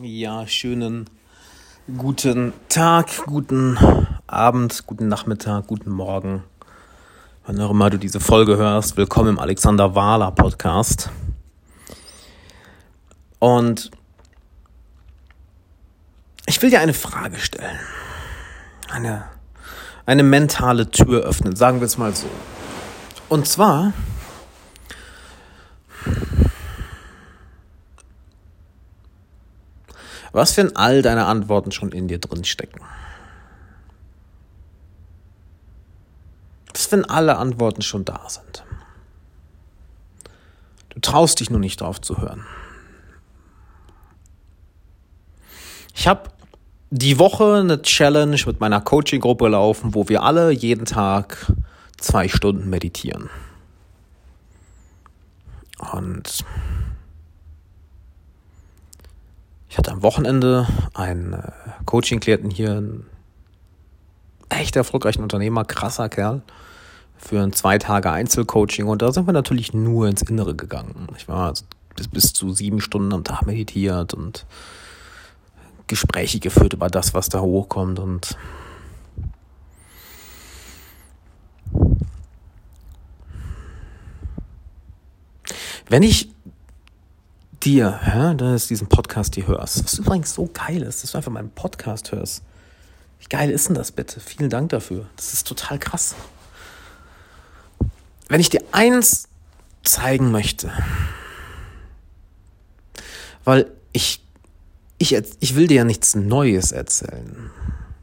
Ja, schönen guten Tag, guten Abend, guten Nachmittag, guten Morgen. Wann auch immer du diese Folge hörst, willkommen im Alexander Wahler Podcast. Und ich will dir eine Frage stellen. Eine, eine mentale Tür öffnen, sagen wir es mal so. Und zwar, Was wenn all deine Antworten schon in dir drin stecken? Was wenn alle Antworten schon da sind? Du traust dich nur nicht drauf zu hören. Ich habe die Woche eine Challenge mit meiner Coaching-Gruppe laufen, wo wir alle jeden Tag zwei Stunden meditieren. Und ich hatte am Wochenende einen äh, Coaching-Klienten hier, einen echt erfolgreichen Unternehmer, krasser Kerl, für ein zwei Tage Einzelcoaching und da sind wir natürlich nur ins Innere gegangen. Ich war also bis, bis zu sieben Stunden am Tag meditiert und Gespräche geführt über das, was da hochkommt und wenn ich dir, ja, dass diesen Podcast hier hörst, was übrigens so geil ist, dass du einfach meinen Podcast hörst. Wie geil ist denn das bitte? Vielen Dank dafür. Das ist total krass. Wenn ich dir eins zeigen möchte, weil ich, ich, ich will dir ja nichts Neues erzählen.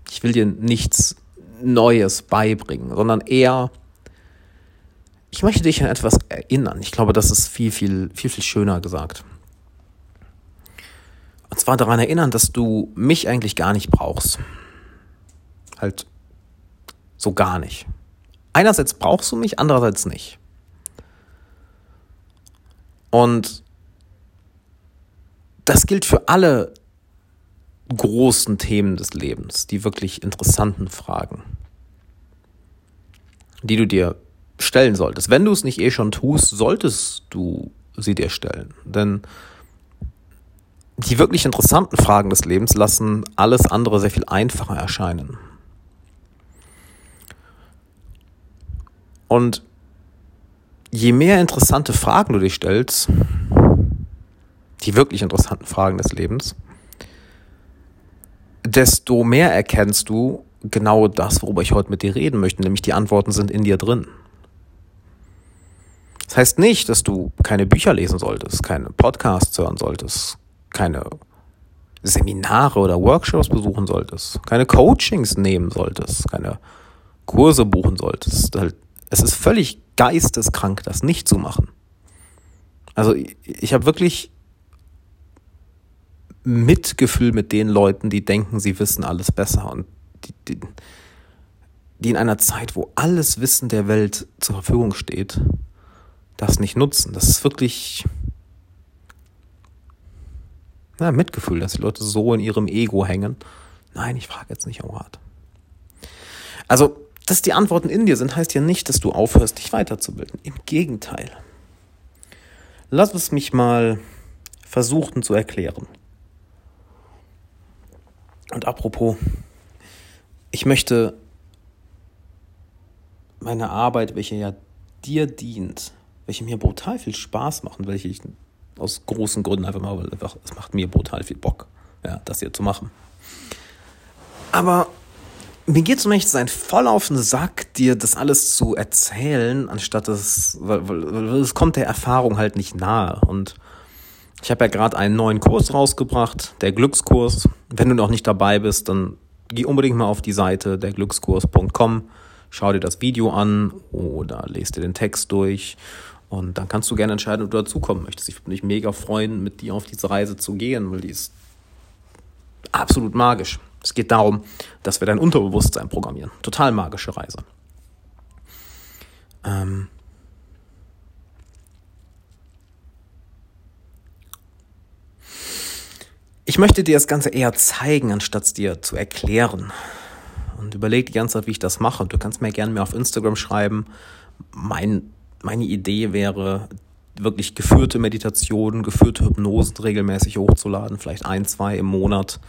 Ich will dir nichts Neues beibringen, sondern eher, ich möchte dich an etwas erinnern. Ich glaube, das ist viel, viel, viel, viel schöner gesagt. Zwar daran erinnern, dass du mich eigentlich gar nicht brauchst. Halt so gar nicht. Einerseits brauchst du mich, andererseits nicht. Und das gilt für alle großen Themen des Lebens, die wirklich interessanten Fragen, die du dir stellen solltest. Wenn du es nicht eh schon tust, solltest du sie dir stellen. Denn die wirklich interessanten Fragen des Lebens lassen alles andere sehr viel einfacher erscheinen. Und je mehr interessante Fragen du dich stellst, die wirklich interessanten Fragen des Lebens, desto mehr erkennst du genau das, worüber ich heute mit dir reden möchte, nämlich die Antworten sind in dir drin. Das heißt nicht, dass du keine Bücher lesen solltest, keine Podcasts hören solltest, keine Seminare oder Workshops besuchen solltest, keine Coachings nehmen solltest, keine Kurse buchen solltest. Halt, es ist völlig geisteskrank, das nicht zu machen. Also ich, ich habe wirklich Mitgefühl mit den Leuten, die denken, sie wissen alles besser und die, die, die in einer Zeit, wo alles Wissen der Welt zur Verfügung steht, das nicht nutzen. Das ist wirklich na, Mitgefühl, dass die Leute so in ihrem Ego hängen. Nein, ich frage jetzt nicht um Rat. Also, dass die Antworten in dir sind, heißt ja nicht, dass du aufhörst, dich weiterzubilden. Im Gegenteil. Lass es mich mal versuchen zu erklären. Und apropos, ich möchte meine Arbeit, welche ja dir dient, welche mir brutal viel Spaß macht, welche ich aus großen Gründen einfach mal, weil einfach, es macht mir brutal viel Bock, ja, das hier zu machen. Aber mir geht es um echt sein voll auf den Sack, dir das alles zu erzählen, anstatt das, weil, weil, es kommt der Erfahrung halt nicht nahe. Und ich habe ja gerade einen neuen Kurs rausgebracht, der Glückskurs. Wenn du noch nicht dabei bist, dann geh unbedingt mal auf die Seite derglückskurs.com, schau dir das Video an oder lest dir den Text durch und dann kannst du gerne entscheiden, ob du dazukommen möchtest. Ich würde mich mega freuen, mit dir auf diese Reise zu gehen, weil die ist absolut magisch. Es geht darum, dass wir dein Unterbewusstsein programmieren. Total magische Reise. Ähm ich möchte dir das Ganze eher zeigen, anstatt es dir zu erklären. Und überleg die ganze Zeit, wie ich das mache. Du kannst mir gerne mehr auf Instagram schreiben. Mein meine Idee wäre, wirklich geführte Meditationen, geführte Hypnosen regelmäßig hochzuladen, vielleicht ein, zwei im Monat,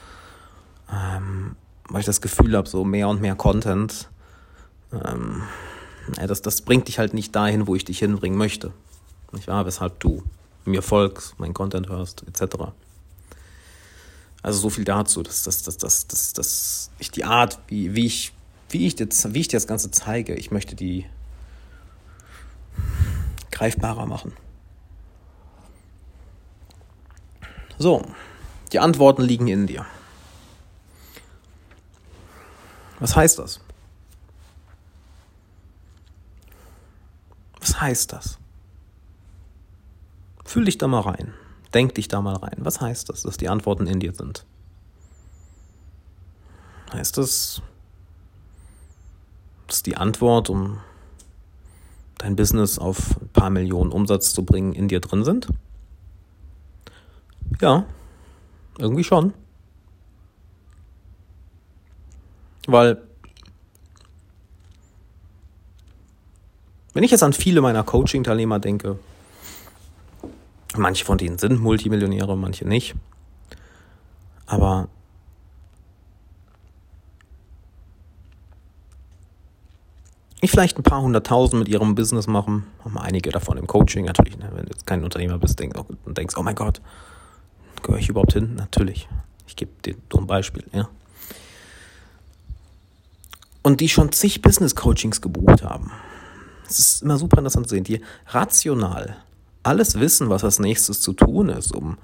ähm, weil ich das Gefühl habe, so mehr und mehr Content, ähm, das, das bringt dich halt nicht dahin, wo ich dich hinbringen möchte. Nicht wahr? Weshalb du mir folgst, meinen Content hörst, etc. Also so viel dazu, dass, dass, dass, dass, dass, dass ich die Art, wie, wie, ich, wie, ich das, wie ich dir das Ganze zeige, ich möchte die greifbarer machen. So, die Antworten liegen in dir. Was heißt das? Was heißt das? Fühl dich da mal rein. Denk dich da mal rein. Was heißt das, dass die Antworten in dir sind? Heißt das, dass die Antwort, um dein Business auf ein paar Millionen Umsatz zu bringen, in dir drin sind? Ja, irgendwie schon. Weil, wenn ich jetzt an viele meiner Coaching-Teilnehmer denke, manche von denen sind Multimillionäre, manche nicht, aber ich vielleicht ein paar hunderttausend mit ihrem Business machen, haben einige davon im Coaching natürlich, ne? wenn du jetzt kein Unternehmer bist denk, und denkst, oh mein Gott, gehöre ich überhaupt hin? Natürlich. Ich gebe dir nur ein Beispiel, ja. Und die schon zig Business Coachings gebucht haben. Es ist immer super interessant zu sehen, die rational alles wissen, was als nächstes zu tun ist, um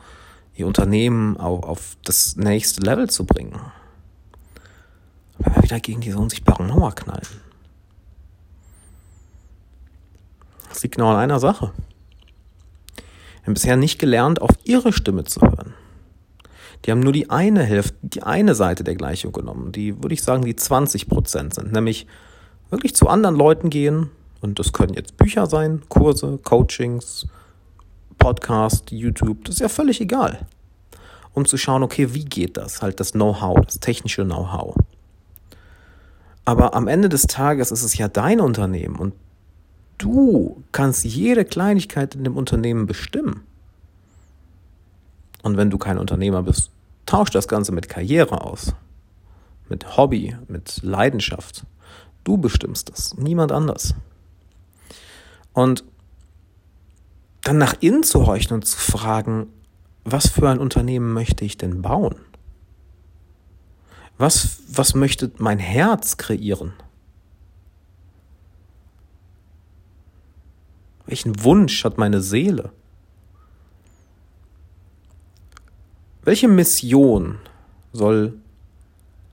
ihr Unternehmen auf, auf das nächste Level zu bringen. Wenn wir wieder gegen diese unsichtbare Mauer knallen. Das liegt genau an einer Sache. Wir haben bisher nicht gelernt, auf ihre Stimme zu hören. Die haben nur die eine Hälfte, die eine Seite der Gleichung genommen, die, würde ich sagen, die 20 Prozent sind. Nämlich wirklich zu anderen Leuten gehen, und das können jetzt Bücher sein, Kurse, Coachings, Podcast, YouTube, das ist ja völlig egal. Um zu schauen, okay, wie geht das? Halt das Know-how, das technische Know-how. Aber am Ende des Tages ist es ja dein Unternehmen und Du kannst jede Kleinigkeit in dem Unternehmen bestimmen. Und wenn du kein Unternehmer bist, tausch das Ganze mit Karriere aus, mit Hobby, mit Leidenschaft. Du bestimmst das, niemand anders. Und dann nach innen zu horchen und zu fragen, was für ein Unternehmen möchte ich denn bauen? Was, was möchte mein Herz kreieren? Welchen Wunsch hat meine Seele? Welche Mission soll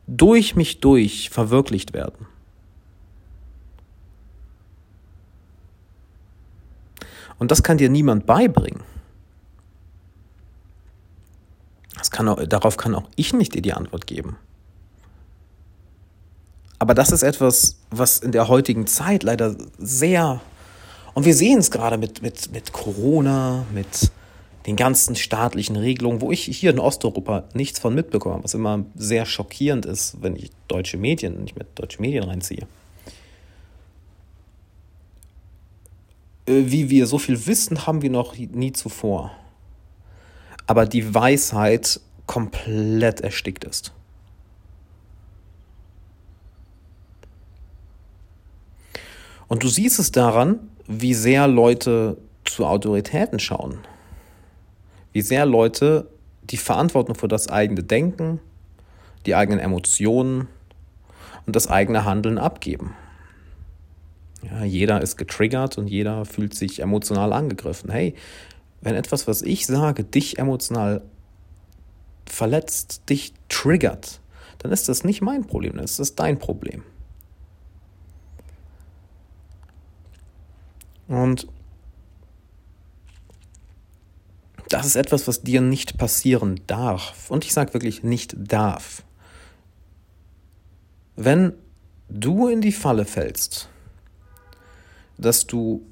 durch mich durch verwirklicht werden? Und das kann dir niemand beibringen. Kann auch, darauf kann auch ich nicht dir die Antwort geben. Aber das ist etwas, was in der heutigen Zeit leider sehr und wir sehen es gerade mit, mit, mit Corona, mit den ganzen staatlichen Regelungen, wo ich hier in Osteuropa nichts von mitbekomme, was immer sehr schockierend ist, wenn ich deutsche Medien, nicht mehr deutsche Medien reinziehe. Äh, wie wir so viel wissen, haben wir noch nie zuvor. Aber die Weisheit komplett erstickt ist. Und du siehst es daran, wie sehr Leute zu Autoritäten schauen. Wie sehr Leute die Verantwortung für das eigene Denken, die eigenen Emotionen und das eigene Handeln abgeben. Ja, jeder ist getriggert und jeder fühlt sich emotional angegriffen. Hey, wenn etwas, was ich sage, dich emotional verletzt, dich triggert, dann ist das nicht mein Problem, dann ist das dein Problem. Und das ist etwas, was dir nicht passieren darf. Und ich sage wirklich nicht darf. Wenn du in die Falle fällst, dass du,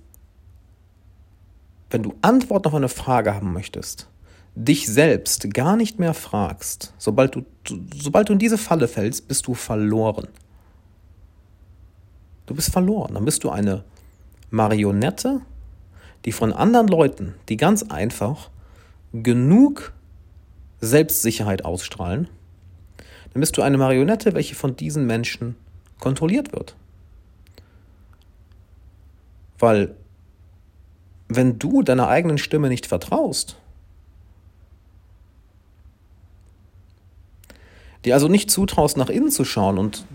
wenn du Antwort auf eine Frage haben möchtest, dich selbst gar nicht mehr fragst, sobald du, sobald du in diese Falle fällst, bist du verloren. Du bist verloren. Dann bist du eine Marionette, die von anderen Leuten, die ganz einfach genug Selbstsicherheit ausstrahlen, dann bist du eine Marionette, welche von diesen Menschen kontrolliert wird. Weil wenn du deiner eigenen Stimme nicht vertraust, dir also nicht zutraust, nach innen zu schauen und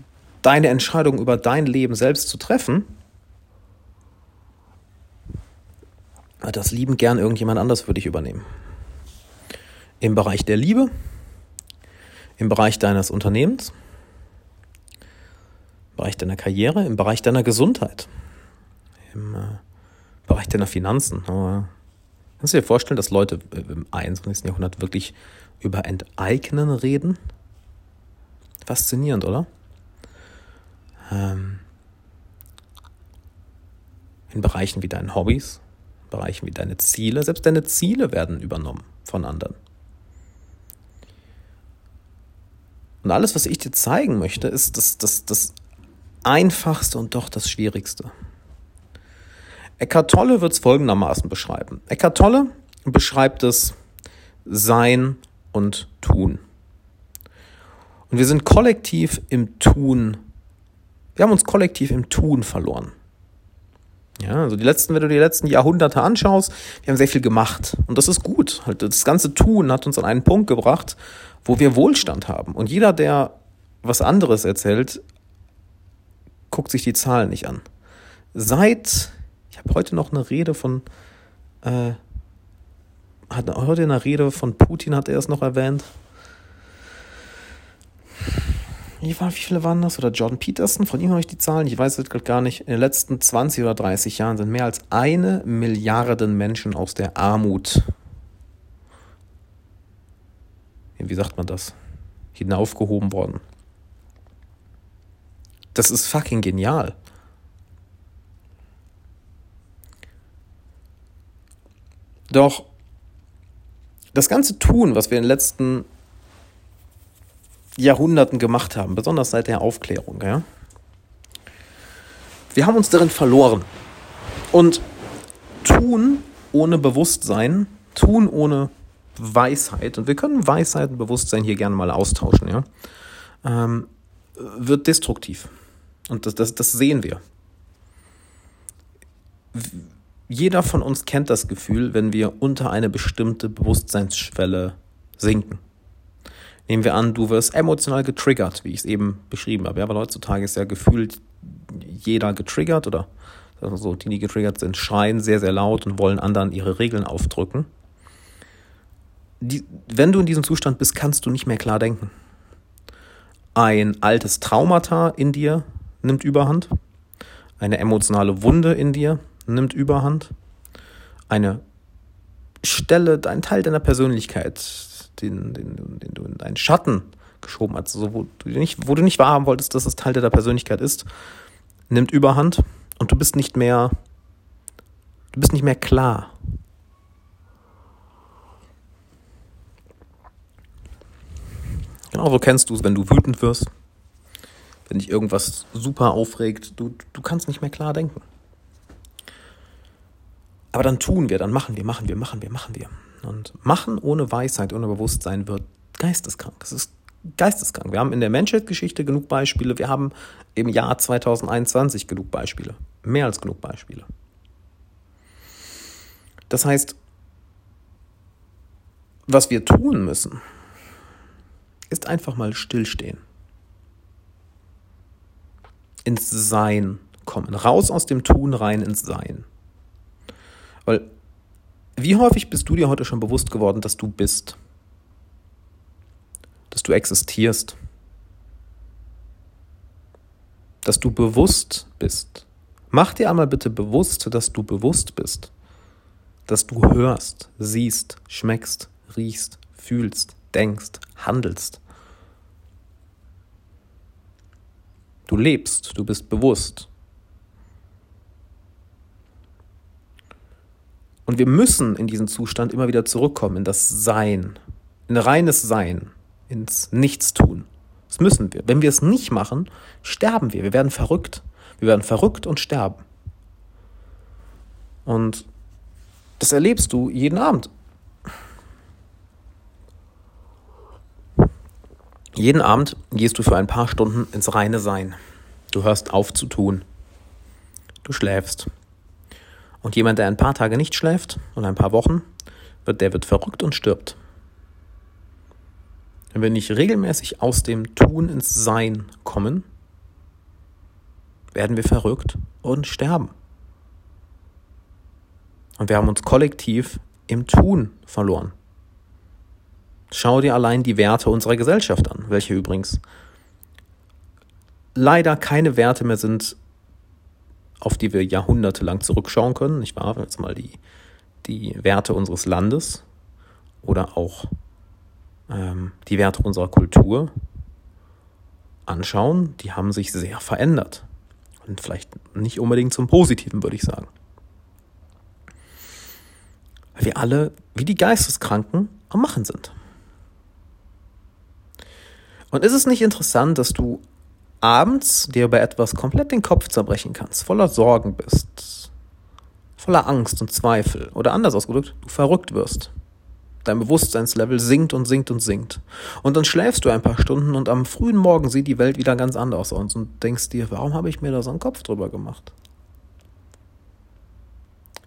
deine Entscheidung über dein Leben selbst zu treffen, das lieben gern irgendjemand anders für dich übernehmen. Im Bereich der Liebe, im Bereich deines Unternehmens, im Bereich deiner Karriere, im Bereich deiner Gesundheit, im äh, Bereich deiner Finanzen. Aber kannst du dir vorstellen, dass Leute im 21. Jahrhundert wirklich über Enteignen reden? Faszinierend, oder? Ähm, in Bereichen wie deinen Hobbys, Bereichen wie deine Ziele, selbst deine Ziele werden übernommen von anderen. Und alles, was ich dir zeigen möchte, ist das, das, das Einfachste und doch das Schwierigste. Eckhart Tolle wird es folgendermaßen beschreiben. Eckhart Tolle beschreibt es Sein und Tun. Und wir sind kollektiv im Tun. Wir haben uns kollektiv im Tun verloren. Ja, also die letzten, wenn du die letzten Jahrhunderte anschaust, wir haben sehr viel gemacht. Und das ist gut. Halt, das ganze Tun hat uns an einen Punkt gebracht, wo wir Wohlstand haben. Und jeder, der was anderes erzählt, guckt sich die Zahlen nicht an. Seit, ich habe heute noch eine Rede von, äh, hat heute eine Rede von Putin, hat er es noch erwähnt, wie, war, wie viele waren das? Oder Jordan Peterson, von ihm habe ich die Zahlen, ich weiß es gerade gar nicht. In den letzten 20 oder 30 Jahren sind mehr als eine Milliarde Menschen aus der Armut, wie sagt man das, hinaufgehoben worden. Das ist fucking genial. Doch das ganze Tun, was wir in den letzten Jahrhunderten gemacht haben, besonders seit der Aufklärung. Ja? Wir haben uns darin verloren. Und tun ohne Bewusstsein, tun ohne Weisheit, und wir können Weisheit und Bewusstsein hier gerne mal austauschen, ja, ähm, wird destruktiv. Und das, das, das sehen wir. Jeder von uns kennt das Gefühl, wenn wir unter eine bestimmte Bewusstseinsschwelle sinken. Nehmen wir an, du wirst emotional getriggert, wie ich es eben beschrieben habe. Ja, weil heutzutage ist ja gefühlt jeder getriggert oder so, die, die getriggert sind, schreien sehr, sehr laut und wollen anderen ihre Regeln aufdrücken. Die, wenn du in diesem Zustand bist, kannst du nicht mehr klar denken. Ein altes Traumata in dir nimmt überhand. Eine emotionale Wunde in dir nimmt überhand. Eine Stelle, ein Teil deiner Persönlichkeit den, den, den du in deinen Schatten geschoben hast, also wo, du nicht, wo du nicht wahrhaben wolltest, dass es Teil deiner Persönlichkeit ist, nimmt überhand und du bist nicht mehr, du bist nicht mehr klar. Genau so kennst du es, wenn du wütend wirst, wenn dich irgendwas super aufregt, du, du kannst nicht mehr klar denken. Aber dann tun wir, dann machen wir, machen wir, machen wir, machen wir. Und Machen ohne Weisheit, ohne Bewusstsein wird geisteskrank. Es ist geisteskrank. Wir haben in der Menschheitsgeschichte genug Beispiele. Wir haben im Jahr 2021 genug Beispiele. Mehr als genug Beispiele. Das heißt, was wir tun müssen, ist einfach mal stillstehen. Ins Sein kommen. Raus aus dem Tun, rein ins Sein. Weil wie häufig bist du dir heute schon bewusst geworden, dass du bist? Dass du existierst? Dass du bewusst bist? Mach dir einmal bitte bewusst, dass du bewusst bist. Dass du hörst, siehst, schmeckst, riechst, fühlst, denkst, handelst. Du lebst, du bist bewusst. Und wir müssen in diesen Zustand immer wieder zurückkommen, in das Sein, in reines Sein, ins Nichtstun. Das müssen wir. Wenn wir es nicht machen, sterben wir. Wir werden verrückt. Wir werden verrückt und sterben. Und Das erlebst du jeden Abend. Jeden Abend gehst du für ein paar Stunden ins reine Sein. Du hörst auf zu tun. Du schläfst. Und jemand, der ein paar Tage nicht schläft und ein paar Wochen, wird, der wird verrückt und stirbt. Wenn wir nicht regelmäßig aus dem Tun ins Sein kommen, werden wir verrückt und sterben. Und wir haben uns kollektiv im Tun verloren. Schau dir allein die Werte unserer Gesellschaft an, welche übrigens leider keine Werte mehr sind, auf die wir jahrhundertelang zurückschauen können. Ich war jetzt mal die, die Werte unseres Landes oder auch ähm, die Werte unserer Kultur anschauen, die haben sich sehr verändert. Und vielleicht nicht unbedingt zum Positiven, würde ich sagen. Weil wir alle, wie die Geisteskranken, am Machen sind. Und ist es nicht interessant, dass du abends dir über etwas komplett den Kopf zerbrechen kannst, voller Sorgen bist, voller Angst und Zweifel oder anders ausgedrückt, du verrückt wirst. Dein Bewusstseinslevel sinkt und sinkt und sinkt. Und dann schläfst du ein paar Stunden und am frühen Morgen sieht die Welt wieder ganz anders aus und denkst dir, warum habe ich mir da so einen Kopf drüber gemacht?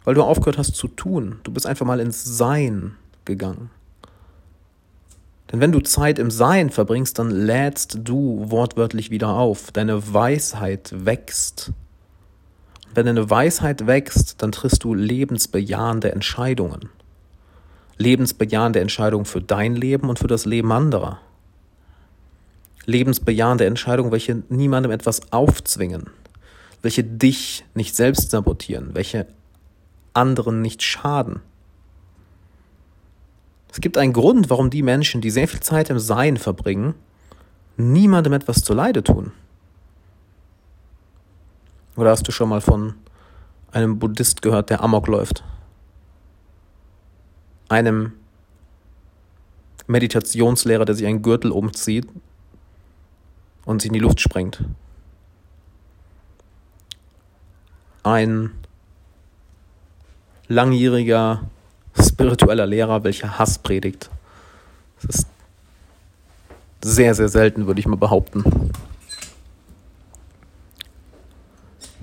Weil du aufgehört hast zu tun. Du bist einfach mal ins Sein gegangen. Denn wenn du Zeit im Sein verbringst, dann lädst du wortwörtlich wieder auf. Deine Weisheit wächst. wenn deine Weisheit wächst, dann triffst du lebensbejahende Entscheidungen. Lebensbejahende Entscheidungen für dein Leben und für das Leben anderer. Lebensbejahende Entscheidungen, welche niemandem etwas aufzwingen, welche dich nicht selbst sabotieren, welche anderen nicht schaden. Es gibt einen Grund, warum die Menschen, die sehr viel Zeit im Sein verbringen, niemandem etwas zuleide tun. Oder hast du schon mal von einem Buddhist gehört, der Amok läuft? Einem Meditationslehrer, der sich einen Gürtel umzieht und sich in die Luft sprengt. Ein langjähriger spiritueller Lehrer, welcher Hass predigt. Das ist sehr, sehr selten, würde ich mal behaupten.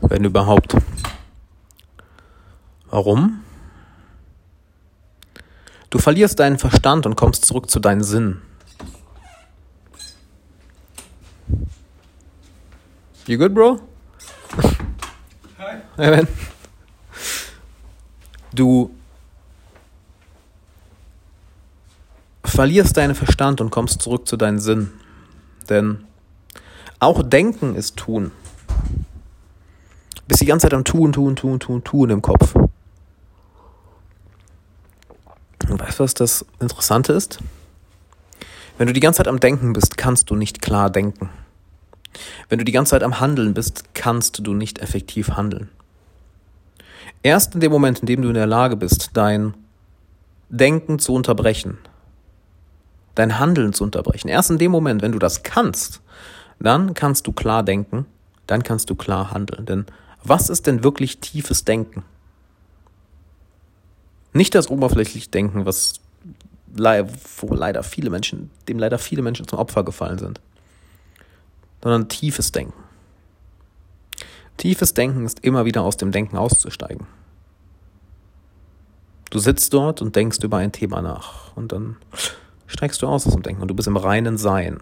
Wenn überhaupt. Warum? Du verlierst deinen Verstand und kommst zurück zu deinen Sinnen. You good, bro? Hi. Hey, man. Du verlierst deinen Verstand und kommst zurück zu deinen Sinn. Denn auch Denken ist Tun. Du bist die ganze Zeit am Tun, Tun, Tun, Tun, Tun im Kopf. Und weißt du, was das Interessante ist? Wenn du die ganze Zeit am Denken bist, kannst du nicht klar denken. Wenn du die ganze Zeit am Handeln bist, kannst du nicht effektiv handeln. Erst in dem Moment, in dem du in der Lage bist, dein Denken zu unterbrechen, dein Handeln zu unterbrechen. Erst in dem Moment, wenn du das kannst, dann kannst du klar denken, dann kannst du klar handeln. Denn was ist denn wirklich tiefes Denken? Nicht das oberflächliche Denken, was wo leider viele Menschen, dem leider viele Menschen zum Opfer gefallen sind, sondern tiefes Denken. Tiefes Denken ist immer wieder aus dem Denken auszusteigen. Du sitzt dort und denkst über ein Thema nach und dann steigst du aus aus dem Denken und du bist im reinen Sein.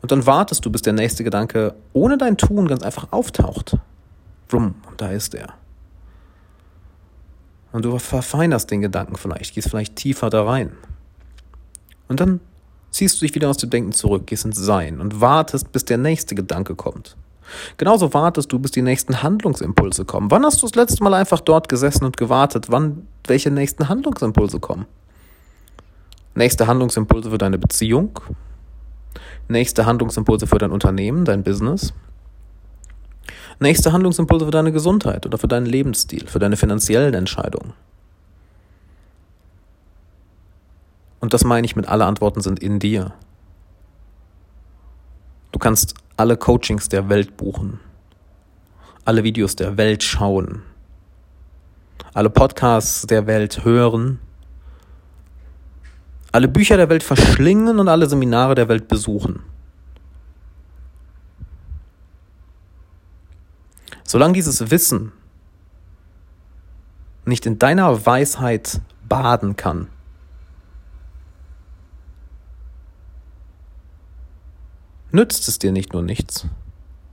Und dann wartest du, bis der nächste Gedanke ohne dein Tun ganz einfach auftaucht. Wumm, und da ist er. Und du verfeinerst den Gedanken vielleicht, gehst vielleicht tiefer da rein. Und dann ziehst du dich wieder aus dem Denken zurück, gehst ins Sein und wartest, bis der nächste Gedanke kommt. Genauso wartest du, bis die nächsten Handlungsimpulse kommen. Wann hast du das letzte Mal einfach dort gesessen und gewartet, wann welche nächsten Handlungsimpulse kommen? Nächste Handlungsimpulse für deine Beziehung. Nächste Handlungsimpulse für dein Unternehmen, dein Business. Nächste Handlungsimpulse für deine Gesundheit oder für deinen Lebensstil, für deine finanziellen Entscheidungen. Und das meine ich mit alle Antworten sind in dir. Du kannst alle Coachings der Welt buchen, alle Videos der Welt schauen, alle Podcasts der Welt hören, alle Bücher der Welt verschlingen und alle Seminare der Welt besuchen. Solange dieses Wissen nicht in deiner Weisheit baden kann, nützt es dir nicht nur nichts,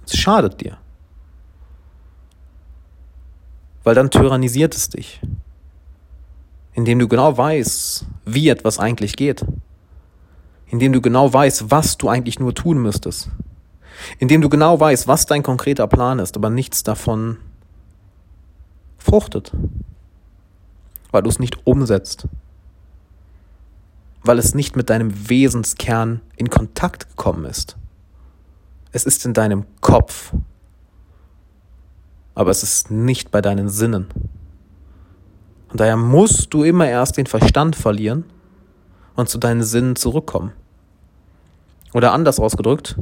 es schadet dir. Weil dann tyrannisiert es dich, indem du genau weißt, wie etwas eigentlich geht, indem du genau weißt, was du eigentlich nur tun müsstest, indem du genau weißt, was dein konkreter Plan ist, aber nichts davon fruchtet, weil du es nicht umsetzt, weil es nicht mit deinem Wesenskern in Kontakt gekommen ist. Es ist in deinem Kopf, aber es ist nicht bei deinen Sinnen. Und daher musst du immer erst den Verstand verlieren und zu deinen Sinnen zurückkommen. Oder anders ausgedrückt,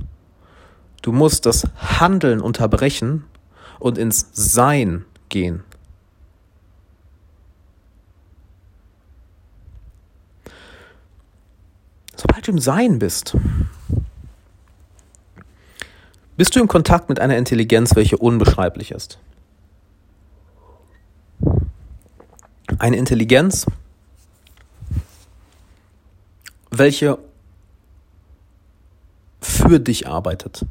du musst das Handeln unterbrechen und ins Sein gehen. Sobald du im Sein bist, bist du in Kontakt mit einer Intelligenz, welche unbeschreiblich ist? Eine Intelligenz, welche für dich arbeitet.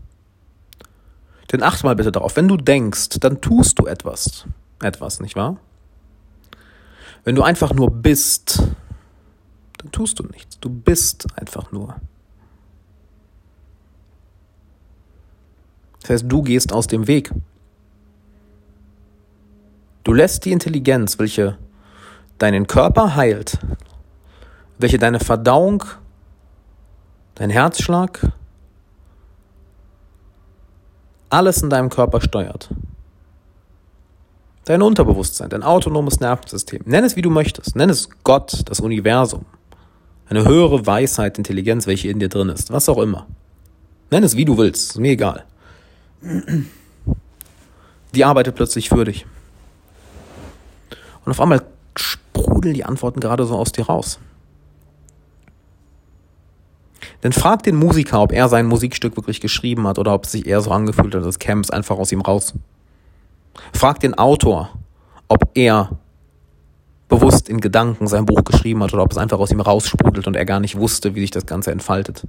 Denn achte mal bitte darauf, wenn du denkst, dann tust du etwas. Etwas, nicht wahr? Wenn du einfach nur bist, dann tust du nichts. Du bist einfach nur. Das heißt, du gehst aus dem Weg. Du lässt die Intelligenz, welche deinen Körper heilt, welche deine Verdauung, dein Herzschlag, alles in deinem Körper steuert. Dein Unterbewusstsein, dein autonomes Nervensystem. Nenn es wie du möchtest. Nenn es Gott, das Universum. Eine höhere Weisheit, Intelligenz, welche in dir drin ist. Was auch immer. Nenn es wie du willst. Ist mir egal die arbeitet plötzlich für dich. Und auf einmal sprudeln die Antworten gerade so aus dir raus. Denn frag den Musiker, ob er sein Musikstück wirklich geschrieben hat oder ob es sich eher so angefühlt hat, als käme es einfach aus ihm raus. Frag den Autor, ob er bewusst in Gedanken sein Buch geschrieben hat oder ob es einfach aus ihm raussprudelt und er gar nicht wusste, wie sich das Ganze entfaltet.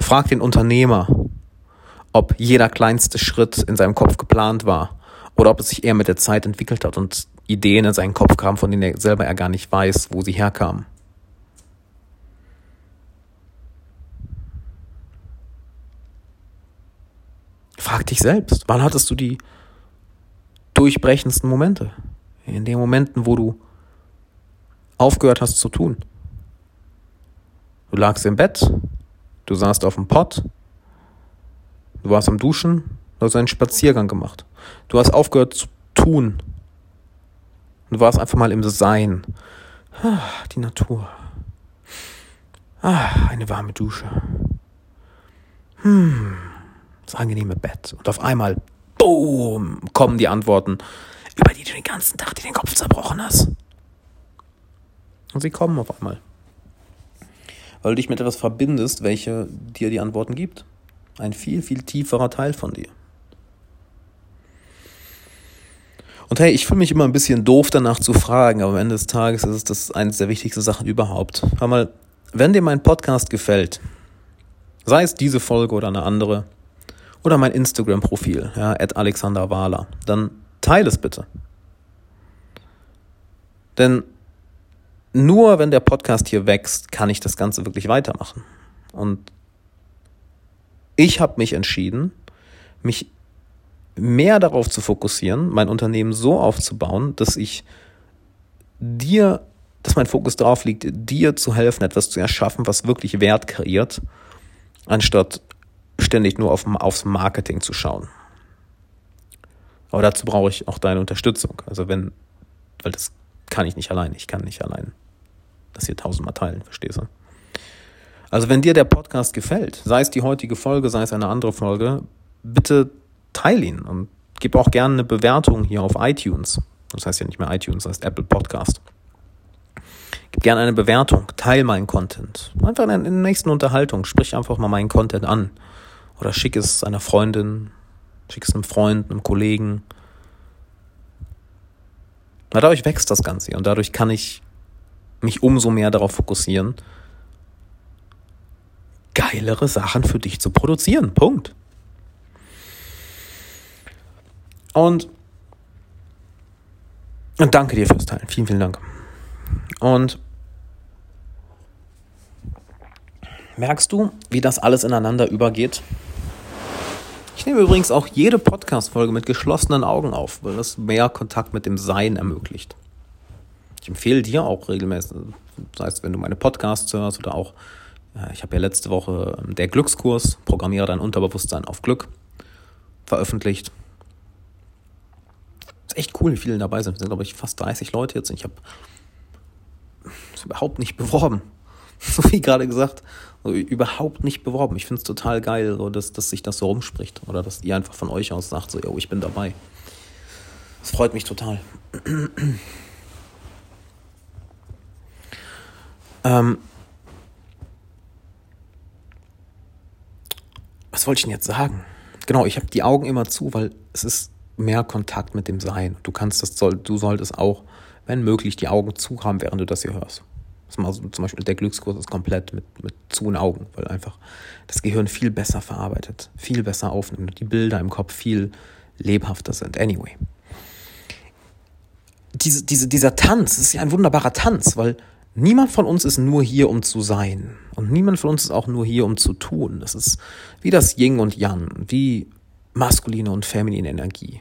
Frag den Unternehmer, ob jeder kleinste Schritt in seinem Kopf geplant war oder ob es sich eher mit der Zeit entwickelt hat und Ideen in seinen Kopf kamen, von denen er selber er gar nicht weiß, wo sie herkamen. Frag dich selbst, wann hattest du die durchbrechendsten Momente? In den Momenten, wo du aufgehört hast zu tun. Du lagst im Bett, du saßt auf dem Pott, Du warst am Duschen, du hast einen Spaziergang gemacht. Du hast aufgehört zu tun. Du warst einfach mal im Sein. Ah, die Natur. Ah, eine warme Dusche. Hm, das angenehme Bett. Und auf einmal, boom, kommen die Antworten, über die du den ganzen Tag dir den Kopf zerbrochen hast. Und sie kommen auf einmal. Weil du dich mit etwas verbindest, welche dir die Antworten gibt. Ein viel, viel tieferer Teil von dir. Und hey, ich fühle mich immer ein bisschen doof danach zu fragen, aber am Ende des Tages ist es das eines der wichtigsten Sachen überhaupt. Hör mal, wenn dir mein Podcast gefällt, sei es diese Folge oder eine andere, oder mein Instagram-Profil, ja, at Alexander Wahler, dann teile es bitte. Denn nur wenn der Podcast hier wächst, kann ich das Ganze wirklich weitermachen. Und ich habe mich entschieden, mich mehr darauf zu fokussieren, mein Unternehmen so aufzubauen, dass ich dir, dass mein Fokus darauf liegt, dir zu helfen, etwas zu erschaffen, was wirklich Wert kreiert, anstatt ständig nur auf, aufs Marketing zu schauen. Aber dazu brauche ich auch deine Unterstützung. Also wenn, weil das kann ich nicht allein. Ich kann nicht allein das hier tausendmal teilen, verstehst du? Also wenn dir der Podcast gefällt, sei es die heutige Folge, sei es eine andere Folge, bitte teile ihn und gib auch gerne eine Bewertung hier auf iTunes. Das heißt ja nicht mehr iTunes, das heißt Apple Podcast. Gib gerne eine Bewertung, teil meinen Content. Einfach in der nächsten Unterhaltung, sprich einfach mal meinen Content an. Oder schick es einer Freundin, schick es einem Freund, einem Kollegen. Dadurch wächst das Ganze und dadurch kann ich mich umso mehr darauf fokussieren, geilere Sachen für dich zu produzieren. Punkt. Und, und danke dir fürs Teilen. Vielen, vielen Dank. Und merkst du, wie das alles ineinander übergeht? Ich nehme übrigens auch jede Podcast-Folge mit geschlossenen Augen auf, weil das mehr Kontakt mit dem Sein ermöglicht. Ich empfehle dir auch regelmäßig, das heißt, wenn du meine Podcasts hörst oder auch, ich habe ja letzte Woche ähm, der Glückskurs, Programmiere dein Unterbewusstsein auf Glück, veröffentlicht. Echt cool, wie viele dabei sind. Es sind, glaube ich, fast 30 Leute jetzt. Ich habe es überhaupt nicht beworben. So wie gerade gesagt, also überhaupt nicht beworben. Ich finde es total geil, so, dass, dass sich das so rumspricht. Oder dass ihr einfach von euch aus sagt, so, yo, ich bin dabei. Das freut mich total. ähm, was wollte ich denn jetzt sagen? Genau, ich habe die Augen immer zu, weil es ist mehr Kontakt mit dem Sein. Du kannst das, soll, du solltest auch, wenn möglich, die Augen zu haben, während du das hier hörst. Also zum Beispiel der Glückskurs ist komplett mit, mit zu den Augen, weil einfach das Gehirn viel besser verarbeitet, viel besser aufnimmt und die Bilder im Kopf viel lebhafter sind. Anyway. Diese, diese, dieser Tanz ist ja ein wunderbarer Tanz, weil niemand von uns ist nur hier, um zu sein. Und niemand von uns ist auch nur hier, um zu tun. Das ist wie das Yin und Yang, wie maskuline und feminine Energie,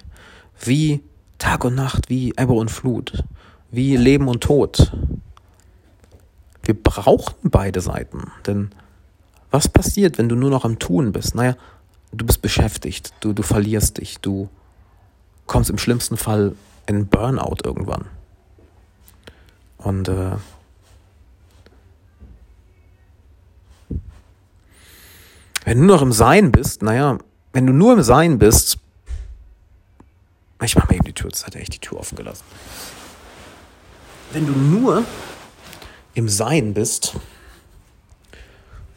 wie Tag und Nacht, wie Ebbe und Flut, wie Leben und Tod, wir brauchen beide Seiten. Denn was passiert, wenn du nur noch am Tun bist? Naja, du bist beschäftigt, du, du verlierst dich, du kommst im schlimmsten Fall in Burnout irgendwann. Und äh, wenn du nur noch im Sein bist, naja, wenn du nur im Sein bist, ich mach mal eben die Tür, jetzt hat er echt die Tür offen gelassen. Wenn du nur im Sein bist,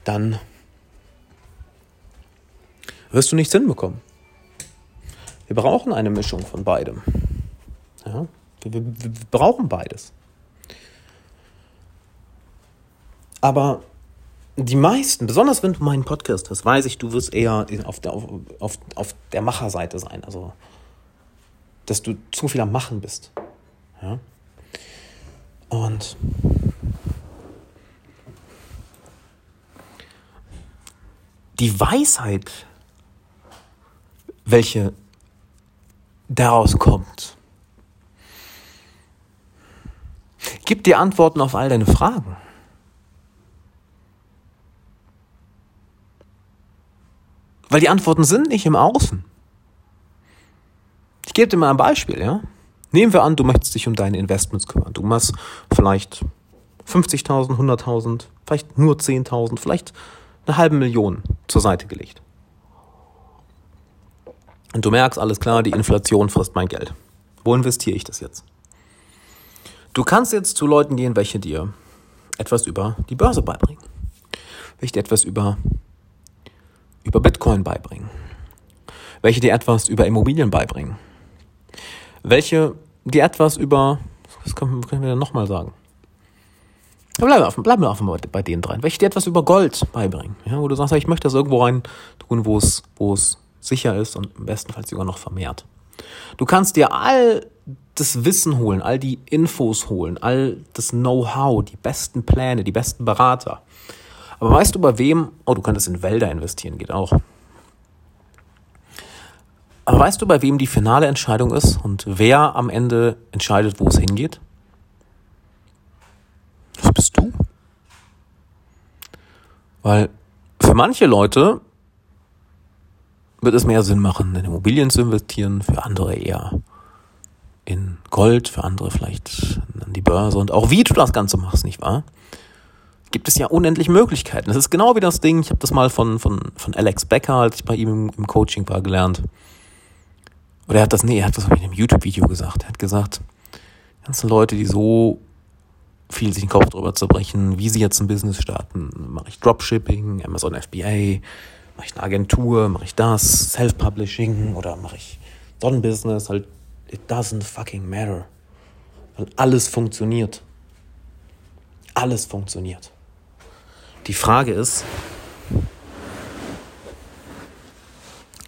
dann wirst du nichts hinbekommen. Wir brauchen eine Mischung von beidem. Ja? Wir, wir, wir brauchen beides. Aber die meisten, besonders wenn du meinen Podcast hast, weiß ich, du wirst eher auf der, auf, auf, auf der Macherseite sein. Also, dass du zu viel am Machen bist. Ja? Und die Weisheit, welche daraus kommt, gibt dir Antworten auf all deine Fragen. Weil die Antworten sind nicht im Außen. Ich gebe dir mal ein Beispiel, ja. Nehmen wir an, du möchtest dich um deine Investments kümmern. Du machst vielleicht 50.000, 100.000, vielleicht nur 10.000, vielleicht eine halbe Million zur Seite gelegt. Und du merkst, alles klar, die Inflation frisst mein Geld. Wo investiere ich das jetzt? Du kannst jetzt zu Leuten gehen, welche dir etwas über die Börse beibringen. Welche dir etwas über, über Bitcoin beibringen. Welche dir etwas über Immobilien beibringen. Welche dir etwas über, was können, können wir denn nochmal sagen? Bleiben wir, bleiben wir einfach bei den dreien. Welche dir etwas über Gold beibringen. Ja, wo du sagst, ich möchte das irgendwo rein tun, wo es, wo es sicher ist und im besten Fall sogar noch vermehrt. Du kannst dir all das Wissen holen, all die Infos holen, all das Know-how, die besten Pläne, die besten Berater. Aber weißt du bei wem? Oh, du könntest in Wälder investieren, geht auch. Aber weißt du, bei wem die finale Entscheidung ist und wer am Ende entscheidet, wo es hingeht? Das bist du. Weil für manche Leute wird es mehr Sinn machen, in Immobilien zu investieren, für andere eher in Gold, für andere vielleicht an die Börse und auch wie du das Ganze machst, nicht wahr? Gibt es ja unendlich Möglichkeiten. Das ist genau wie das Ding, ich habe das mal von, von, von Alex Becker, als ich bei ihm im, im Coaching war, gelernt. Oder er hat das, nee, er hat das in einem YouTube-Video gesagt. Er hat gesagt, ganzen Leute, die so viel sich den Kopf drüber zerbrechen, wie sie jetzt ein Business starten. Mache ich Dropshipping, Amazon FBA, mache ich eine Agentur, mache ich das, Self-Publishing oder mache ich Sonnenbusiness, halt, it doesn't fucking matter. Weil alles funktioniert. Alles funktioniert. Die Frage ist,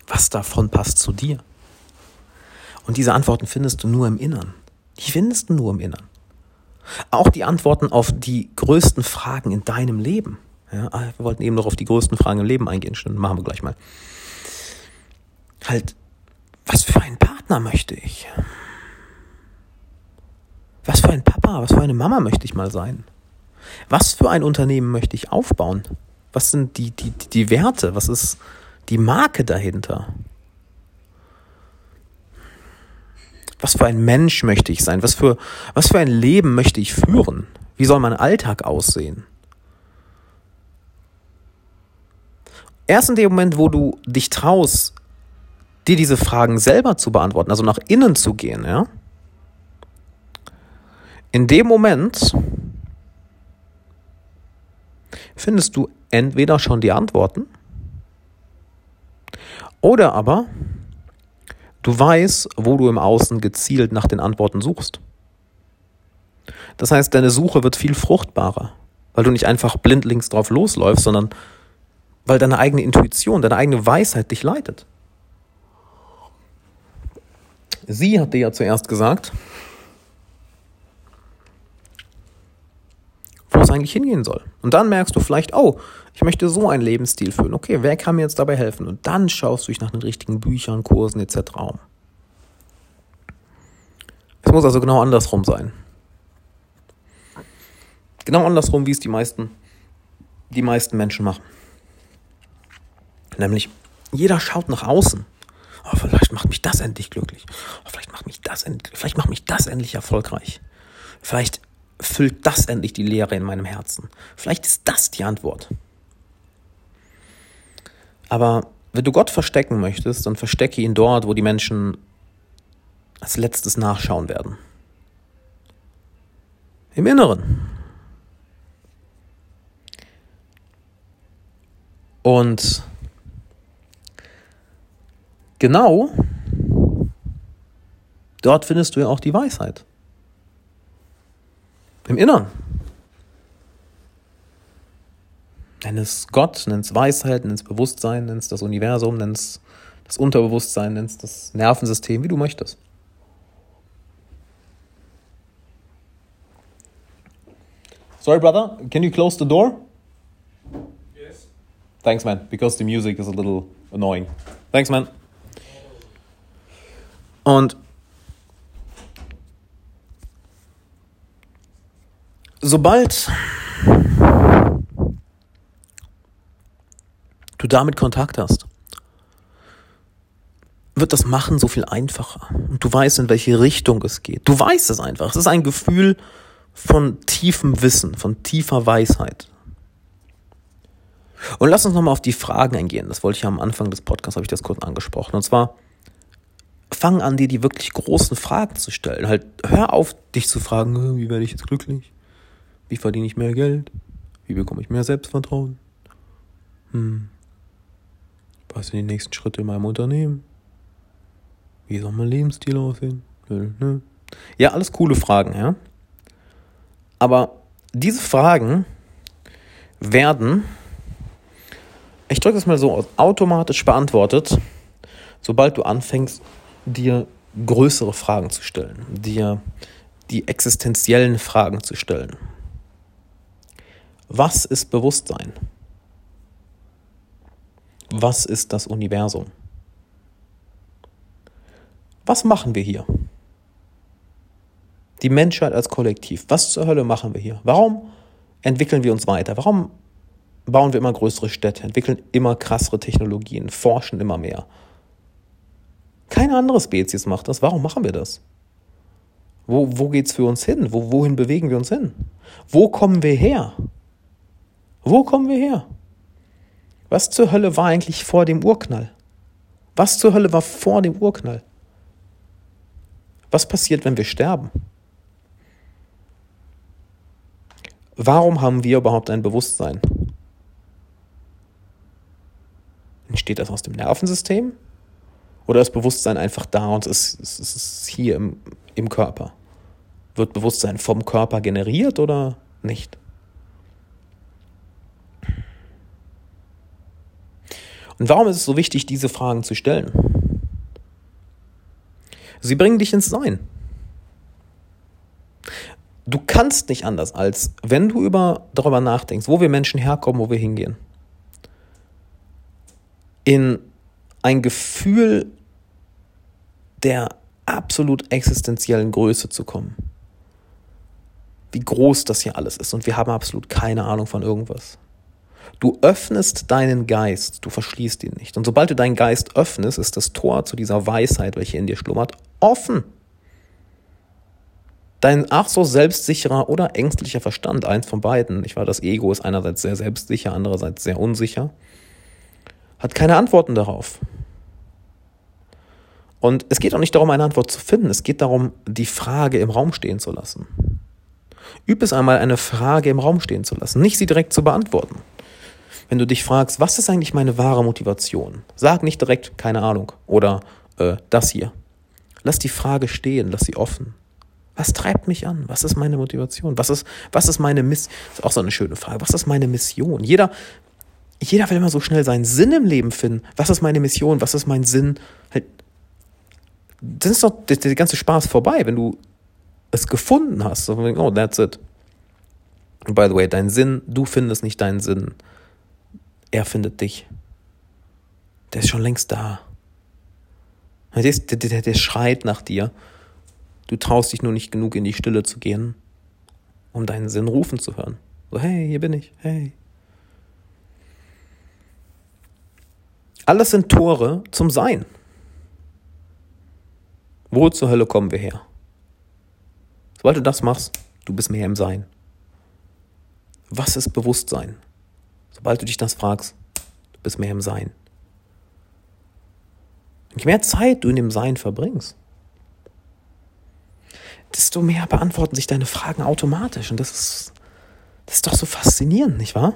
was davon passt zu dir? Und diese Antworten findest du nur im Innern. Die findest du nur im Innern. Auch die Antworten auf die größten Fragen in deinem Leben. Ja, ah, wir wollten eben noch auf die größten Fragen im Leben eingehen, stimmt, machen wir gleich mal. Halt, was für einen Partner möchte ich? Was für ein Papa, was für eine Mama möchte ich mal sein? Was für ein Unternehmen möchte ich aufbauen? Was sind die, die, die Werte? Was ist die Marke dahinter? Was für ein Mensch möchte ich sein? Was für, was für ein Leben möchte ich führen? Wie soll mein Alltag aussehen? Erst in dem Moment, wo du dich traust, dir diese Fragen selber zu beantworten, also nach innen zu gehen, ja, in dem Moment findest du entweder schon die Antworten oder aber du weißt, wo du im Außen gezielt nach den Antworten suchst. Das heißt, deine Suche wird viel fruchtbarer, weil du nicht einfach blindlings drauf losläufst, sondern weil deine eigene Intuition, deine eigene Weisheit dich leitet. Sie hat dir ja zuerst gesagt, wo es eigentlich hingehen soll. Und dann merkst du vielleicht, oh, ich möchte so einen Lebensstil führen. Okay, wer kann mir jetzt dabei helfen? Und dann schaust du dich nach den richtigen Büchern, Kursen etc. um. Es muss also genau andersrum sein. Genau andersrum, wie es die meisten, die meisten Menschen machen. Nämlich, jeder schaut nach außen. Oh, vielleicht macht mich das endlich glücklich. Oh, vielleicht macht mich das vielleicht macht mich das endlich erfolgreich. Vielleicht füllt das endlich die Leere in meinem Herzen. Vielleicht ist das die Antwort. Aber wenn du Gott verstecken möchtest, dann verstecke ihn dort, wo die Menschen als letztes nachschauen werden. Im Inneren. Und genau dort findest du ja auch die Weisheit. Im Innern. Nenn es Gott, nenn es Weisheit, nenn es Bewusstsein, nenn es das Universum, nenn es das Unterbewusstsein, nenn es das Nervensystem, wie du möchtest. Sorry, brother, can you close the door? Yes. Thanks, man, because the music is a little annoying. Thanks, man. Und sobald du damit Kontakt hast, wird das Machen so viel einfacher. Und du weißt, in welche Richtung es geht. Du weißt es einfach. Es ist ein Gefühl von tiefem Wissen, von tiefer Weisheit. Und lass uns nochmal auf die Fragen eingehen. Das wollte ich ja am Anfang des Podcasts, habe ich das kurz angesprochen. Und zwar, fang an, dir die wirklich großen Fragen zu stellen. Halt, hör auf, dich zu fragen, wie werde ich jetzt glücklich? Wie verdiene ich mehr Geld? Wie bekomme ich mehr Selbstvertrauen? Hm. Was sind die nächsten Schritte in meinem Unternehmen? Wie soll mein Lebensstil aussehen? Ja, alles coole Fragen, ja. Aber diese Fragen werden, ich drücke es mal so aus, automatisch beantwortet, sobald du anfängst, dir größere Fragen zu stellen, dir die existenziellen Fragen zu stellen. Was ist Bewusstsein? Was ist das Universum? Was machen wir hier? Die Menschheit als Kollektiv. Was zur Hölle machen wir hier? Warum entwickeln wir uns weiter? Warum bauen wir immer größere Städte, entwickeln immer krassere Technologien, forschen immer mehr? Keine andere Spezies macht das. Warum machen wir das? Wo, wo es für uns hin? Wo, wohin bewegen wir uns hin? Wo kommen wir her? Wo kommen wir her? Was zur Hölle war eigentlich vor dem Urknall? Was zur Hölle war vor dem Urknall? Was passiert, wenn wir sterben? Warum haben wir überhaupt ein Bewusstsein? Entsteht das aus dem Nervensystem? Oder ist Bewusstsein einfach da und es ist, es ist hier im, im Körper? Wird Bewusstsein vom Körper generiert oder nicht? Und warum ist es so wichtig, diese Fragen zu stellen? Sie bringen dich ins Sein. Du kannst nicht anders, als wenn du über, darüber nachdenkst, wo wir Menschen herkommen, wo wir hingehen, in ein Gefühl der absolut existenziellen Größe zu kommen. Wie groß das hier alles ist und wir haben absolut keine Ahnung von irgendwas. Du öffnest deinen Geist, du verschließt ihn nicht. Und sobald du deinen Geist öffnest, ist das Tor zu dieser Weisheit, welche in dir schlummert, offen. Dein ach so selbstsicherer oder ängstlicher Verstand, eins von beiden, ich war das Ego ist einerseits sehr selbstsicher, andererseits sehr unsicher, hat keine Antworten darauf. Und es geht auch nicht darum, eine Antwort zu finden, es geht darum, die Frage im Raum stehen zu lassen. Üb es einmal, eine Frage im Raum stehen zu lassen, nicht sie direkt zu beantworten. Wenn du dich fragst, was ist eigentlich meine wahre Motivation? Sag nicht direkt, keine Ahnung, oder äh, das hier. Lass die Frage stehen, lass sie offen. Was treibt mich an? Was ist meine Motivation? Was ist, was ist meine Mission? Das ist auch so eine schöne Frage. Was ist meine Mission? Jeder, jeder will immer so schnell seinen Sinn im Leben finden. Was ist meine Mission? Was ist mein Sinn? Halt, dann ist doch der, der ganze Spaß vorbei, wenn du es gefunden hast. oh, that's it. By the way, dein Sinn, du findest nicht deinen Sinn. Er findet dich. Der ist schon längst da. Der, der, der, der schreit nach dir. Du traust dich nur nicht genug in die Stille zu gehen, um deinen Sinn rufen zu hören. So, hey, hier bin ich, hey. Alles sind Tore zum Sein. Wo zur Hölle kommen wir her? Sobald du das machst, du bist mehr im Sein. Was ist Bewusstsein? Sobald du dich das fragst, du bist mehr im Sein. Je mehr Zeit du in dem Sein verbringst, desto mehr beantworten sich deine Fragen automatisch. Und das ist, das ist doch so faszinierend, nicht wahr?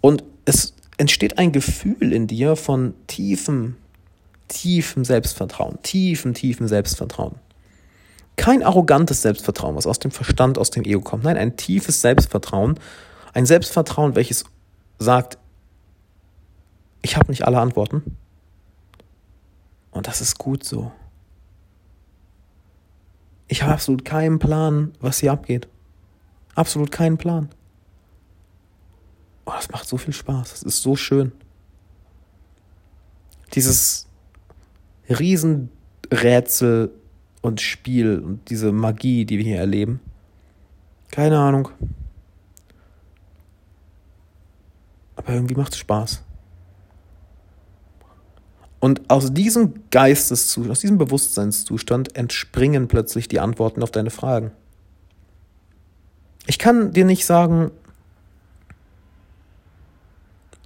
Und es entsteht ein Gefühl in dir von tiefem, tiefem Selbstvertrauen, tiefem, tiefem Selbstvertrauen. Kein arrogantes Selbstvertrauen, was aus dem Verstand, aus dem Ego kommt. Nein, ein tiefes Selbstvertrauen. Ein Selbstvertrauen, welches sagt, ich habe nicht alle Antworten. Und das ist gut so. Ich habe absolut keinen Plan, was hier abgeht. Absolut keinen Plan. Oh, das macht so viel Spaß. Das ist so schön. Dieses Riesenrätsel und Spiel und diese Magie, die wir hier erleben. Keine Ahnung. Aber irgendwie macht es Spaß. Und aus diesem Geisteszustand, aus diesem Bewusstseinszustand entspringen plötzlich die Antworten auf deine Fragen. Ich kann dir nicht sagen,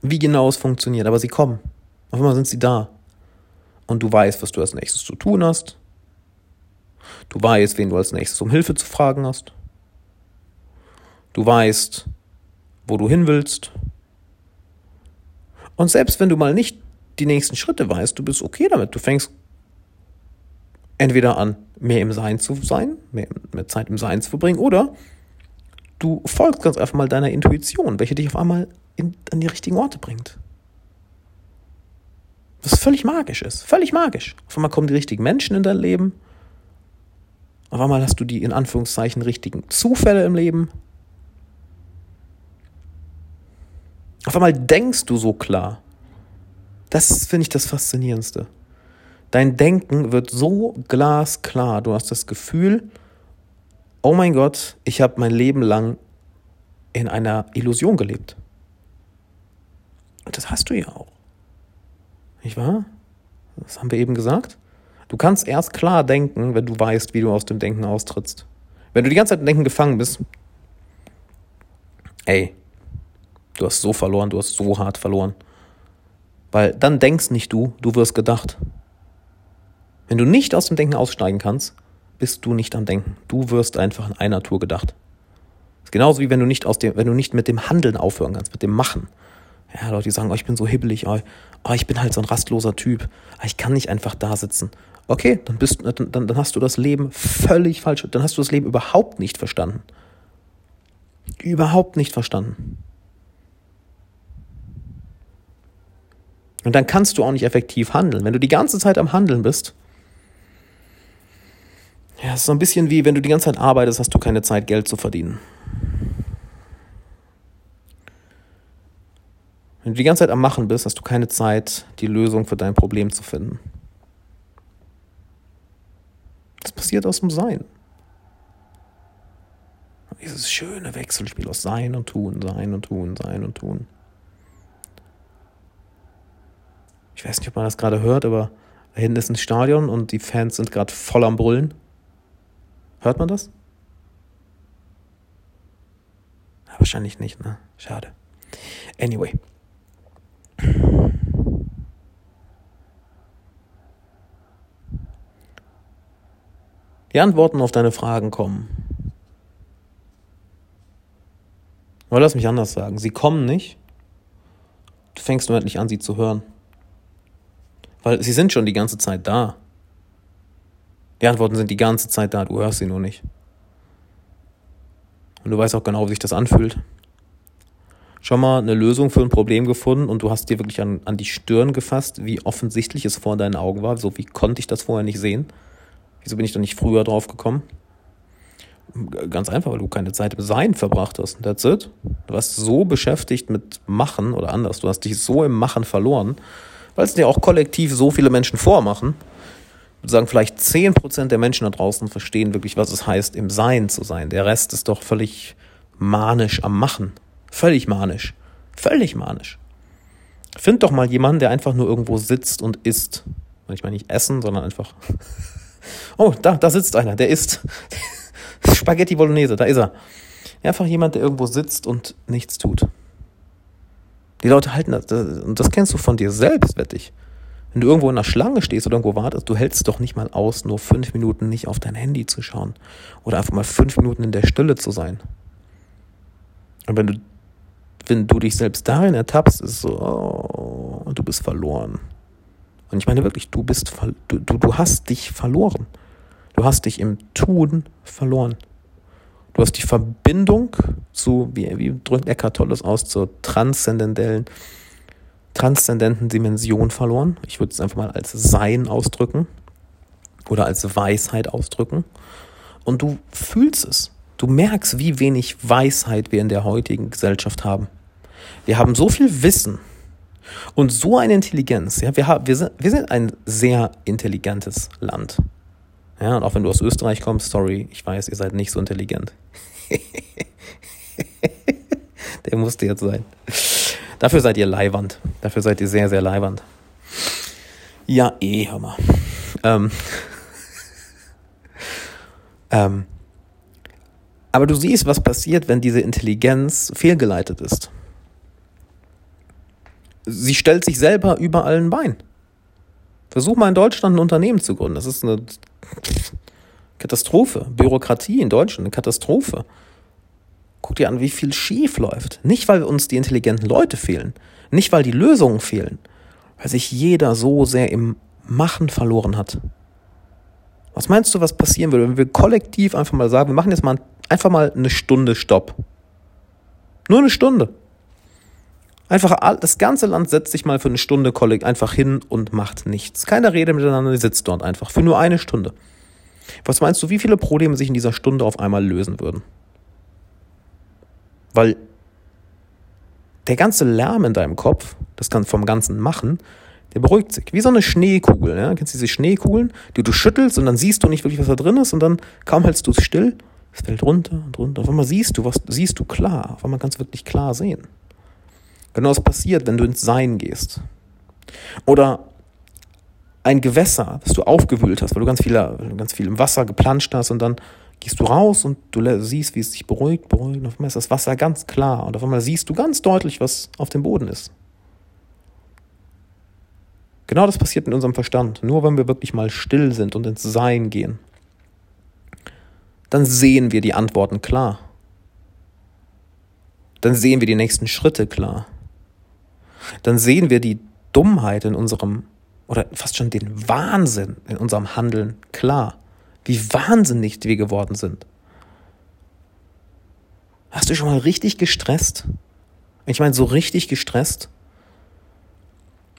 wie genau es funktioniert, aber sie kommen. Auf einmal sind sie da. Und du weißt, was du als nächstes zu tun hast. Du weißt, wen du als nächstes um Hilfe zu fragen hast. Du weißt, wo du hin willst. Und selbst wenn du mal nicht die nächsten Schritte weißt, du bist okay damit. Du fängst entweder an, mehr im Sein zu sein, mehr, mehr Zeit im Sein zu verbringen, oder du folgst ganz einfach mal deiner Intuition, welche dich auf einmal in, an die richtigen Orte bringt. Was völlig magisch ist. Völlig magisch. Auf einmal kommen die richtigen Menschen in dein Leben. Auf einmal hast du die in Anführungszeichen richtigen Zufälle im Leben. Auf einmal denkst du so klar. Das finde ich das Faszinierendste. Dein Denken wird so glasklar. Du hast das Gefühl, oh mein Gott, ich habe mein Leben lang in einer Illusion gelebt. Und das hast du ja auch. Nicht wahr? Das haben wir eben gesagt. Du kannst erst klar denken, wenn du weißt, wie du aus dem Denken austrittst. Wenn du die ganze Zeit im Denken gefangen bist, ey, du hast so verloren, du hast so hart verloren. Weil dann denkst nicht du, du wirst gedacht. Wenn du nicht aus dem Denken aussteigen kannst, bist du nicht am Denken. Du wirst einfach in einer Tour gedacht. ist genauso wie wenn du nicht aus dem, wenn du nicht mit dem Handeln aufhören kannst, mit dem Machen. Ja, Leute, die sagen, oh, ich bin so hibbelig, oh, oh, ich bin halt so ein rastloser Typ, oh, ich kann nicht einfach da sitzen. Okay, dann bist dann, dann hast du das Leben völlig falsch, dann hast du das Leben überhaupt nicht verstanden. Überhaupt nicht verstanden. Und dann kannst du auch nicht effektiv handeln. Wenn du die ganze Zeit am Handeln bist, ja, es ist so ein bisschen wie, wenn du die ganze Zeit arbeitest, hast du keine Zeit, Geld zu verdienen. Wenn du die ganze Zeit am Machen bist, hast du keine Zeit, die Lösung für dein Problem zu finden. Das passiert aus dem Sein. Dieses schöne Wechselspiel aus Sein und Tun, Sein und Tun, Sein und Tun. Ich weiß nicht, ob man das gerade hört, aber da hinten ist ein Stadion und die Fans sind gerade voll am Brüllen. Hört man das? Ja, wahrscheinlich nicht, ne? Schade. Anyway. Die Antworten auf deine Fragen kommen. Oder lass mich anders sagen. Sie kommen nicht. Du fängst nur endlich an, sie zu hören. Weil sie sind schon die ganze Zeit da. Die Antworten sind die ganze Zeit da, du hörst sie nur nicht. Und du weißt auch genau, wie sich das anfühlt. Schon mal eine Lösung für ein Problem gefunden und du hast dir wirklich an, an die Stirn gefasst, wie offensichtlich es vor deinen Augen war. So wie konnte ich das vorher nicht sehen? Wieso bin ich da nicht früher drauf gekommen? Ganz einfach, weil du keine Zeit im Sein verbracht hast. That's it. Du warst so beschäftigt mit Machen oder anders. Du hast dich so im Machen verloren, weil es dir auch kollektiv so viele Menschen vormachen. Ich würde sagen, vielleicht 10% der Menschen da draußen verstehen wirklich, was es heißt, im Sein zu sein. Der Rest ist doch völlig manisch am Machen. Völlig manisch. Völlig manisch. Find doch mal jemanden, der einfach nur irgendwo sitzt und isst. Ich meine nicht essen, sondern einfach. Oh, da, da sitzt einer, der isst. Spaghetti Bolognese, da ist er. Einfach jemand, der irgendwo sitzt und nichts tut. Die Leute halten das, und das kennst du von dir selbst, wette ich. Wenn du irgendwo in einer Schlange stehst oder irgendwo wartest, du hältst doch nicht mal aus, nur fünf Minuten nicht auf dein Handy zu schauen. Oder einfach mal fünf Minuten in der Stille zu sein. Und wenn du, wenn du dich selbst darin ertappst, ist so, oh, du bist verloren. Und ich meine wirklich, du bist, du, du, du hast dich verloren. Du hast dich im Tun verloren. Du hast die Verbindung zu, wie, wie drückt Eckhart Tolles aus, zur transzendentellen, transzendenten Dimension verloren. Ich würde es einfach mal als Sein ausdrücken oder als Weisheit ausdrücken. Und du fühlst es. Du merkst, wie wenig Weisheit wir in der heutigen Gesellschaft haben. Wir haben so viel Wissen und so eine Intelligenz. Ja, wir, wir, sind, wir sind ein sehr intelligentes Land. Ja, und auch wenn du aus Österreich kommst, sorry, ich weiß, ihr seid nicht so intelligent. Der musste jetzt sein. Dafür seid ihr Leihwand. Dafür seid ihr sehr, sehr Leihwand. Ja, eh, hör mal. Ähm, ähm, aber du siehst, was passiert, wenn diese Intelligenz fehlgeleitet ist. Sie stellt sich selber über allen Bein. Versuch mal in Deutschland ein Unternehmen zu gründen. Das ist eine Katastrophe. Bürokratie in Deutschland, eine Katastrophe. Guck dir an, wie viel schief läuft. Nicht, weil uns die intelligenten Leute fehlen. Nicht, weil die Lösungen fehlen. Weil sich jeder so sehr im Machen verloren hat. Was meinst du, was passieren würde, wenn wir kollektiv einfach mal sagen, wir machen jetzt mal einfach mal eine Stunde Stopp. Nur eine Stunde. Einfach das ganze Land setzt sich mal für eine Stunde einfach hin und macht nichts. Keiner redet miteinander, die sitzt dort einfach für nur eine Stunde. Was meinst du, wie viele Probleme sich in dieser Stunde auf einmal lösen würden? Weil der ganze Lärm in deinem Kopf, das kann vom ganzen Machen, der beruhigt sich. Wie so eine Schneekugel. Ja? Kennst du diese Schneekugeln, die du schüttelst und dann siehst du nicht wirklich, was da drin ist und dann kaum hältst du es still, es fällt runter und runter. Auf einmal siehst du was, siehst du klar. Auf einmal kannst du wirklich klar sehen. Genau das passiert, wenn du ins Sein gehst. Oder ein Gewässer, das du aufgewühlt hast, weil du ganz viel, ganz viel im Wasser geplanscht hast und dann gehst du raus und du siehst, wie es sich beruhigt, beruhigt und auf einmal ist das Wasser ganz klar und auf einmal siehst du ganz deutlich, was auf dem Boden ist. Genau das passiert in unserem Verstand. Nur wenn wir wirklich mal still sind und ins Sein gehen, dann sehen wir die Antworten klar. Dann sehen wir die nächsten Schritte klar. Dann sehen wir die Dummheit in unserem, oder fast schon den Wahnsinn in unserem Handeln klar. Wie wahnsinnig wir geworden sind. Hast du schon mal richtig gestresst? Ich meine, so richtig gestresst.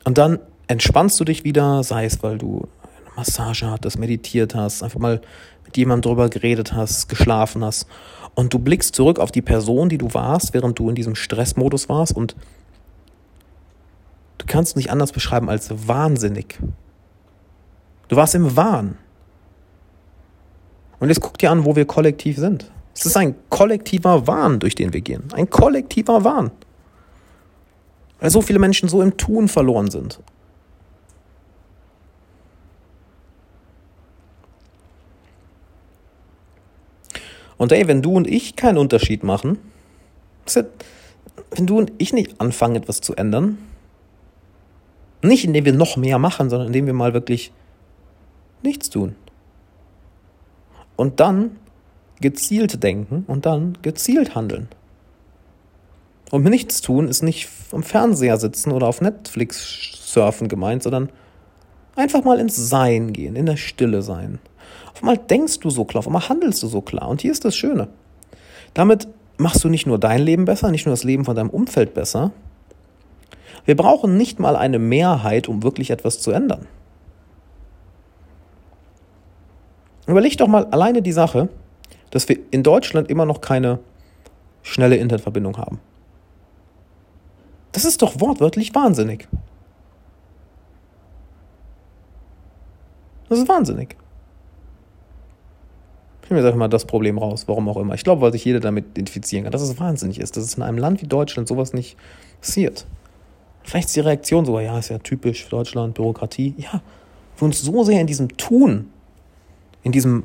Und dann entspannst du dich wieder, sei es, weil du eine Massage hattest, meditiert hast, einfach mal mit jemandem drüber geredet hast, geschlafen hast. Und du blickst zurück auf die Person, die du warst, während du in diesem Stressmodus warst und du kannst nicht anders beschreiben als wahnsinnig. Du warst im Wahn. Und jetzt guck dir an, wo wir kollektiv sind. Es ist ein kollektiver Wahn, durch den wir gehen. Ein kollektiver Wahn. Weil so viele Menschen so im Tun verloren sind. Und ey, wenn du und ich keinen Unterschied machen, wenn du und ich nicht anfangen, etwas zu ändern, nicht indem wir noch mehr machen, sondern indem wir mal wirklich nichts tun. Und dann gezielt denken und dann gezielt handeln. Und nichts tun ist nicht am Fernseher sitzen oder auf Netflix surfen gemeint, sondern einfach mal ins Sein gehen, in der Stille sein. Auf einmal denkst du so klar, auf einmal handelst du so klar. Und hier ist das Schöne. Damit machst du nicht nur dein Leben besser, nicht nur das Leben von deinem Umfeld besser. Wir brauchen nicht mal eine Mehrheit, um wirklich etwas zu ändern. Überleg doch mal alleine die Sache, dass wir in Deutschland immer noch keine schnelle Internetverbindung haben. Das ist doch wortwörtlich wahnsinnig. Das ist wahnsinnig. Ich nehme jetzt einfach mal das Problem raus, warum auch immer. Ich glaube, weil sich jeder damit identifizieren kann, dass es wahnsinnig ist, dass es in einem Land wie Deutschland sowas nicht passiert. Vielleicht ist die Reaktion sogar, ja, ist ja typisch für Deutschland, Bürokratie. Ja, wir uns so sehr in diesem Tun, in diesem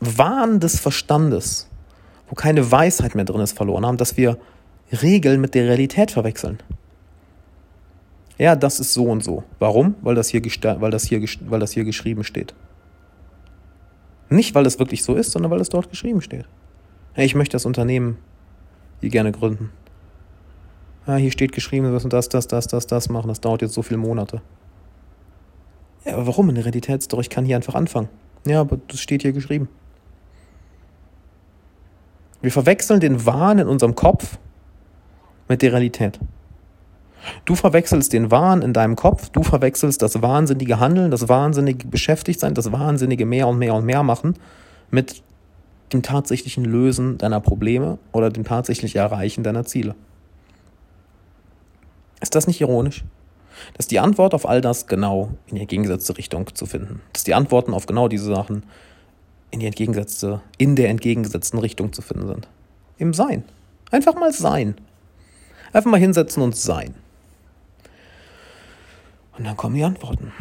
Wahn des Verstandes, wo keine Weisheit mehr drin ist, verloren haben, dass wir Regeln mit der Realität verwechseln ja, das ist so und so. Warum? Weil das hier, weil das hier, weil das hier geschrieben steht. Nicht, weil es wirklich so ist, sondern weil es dort geschrieben steht. Hey, ich möchte das Unternehmen hier gerne gründen. Ja, hier steht geschrieben, wir müssen das, das, das, das, das machen. Das dauert jetzt so viele Monate. Ja, aber warum? In der Realität ist doch, ich kann hier einfach anfangen. Ja, aber das steht hier geschrieben. Wir verwechseln den Wahn in unserem Kopf mit der Realität. Du verwechselst den Wahn in deinem Kopf, du verwechselst das wahnsinnige Handeln, das wahnsinnige Beschäftigtsein, das wahnsinnige mehr und mehr und mehr machen mit dem tatsächlichen Lösen deiner Probleme oder dem tatsächlichen Erreichen deiner Ziele. Ist das nicht ironisch? Dass die Antwort auf all das genau in die entgegengesetzte Richtung zu finden. Dass die Antworten auf genau diese Sachen in, die entgegengesetzte, in der entgegengesetzten Richtung zu finden sind. Im Sein. Einfach mal sein. Einfach mal hinsetzen und sein. Und dann kommen die Antworten.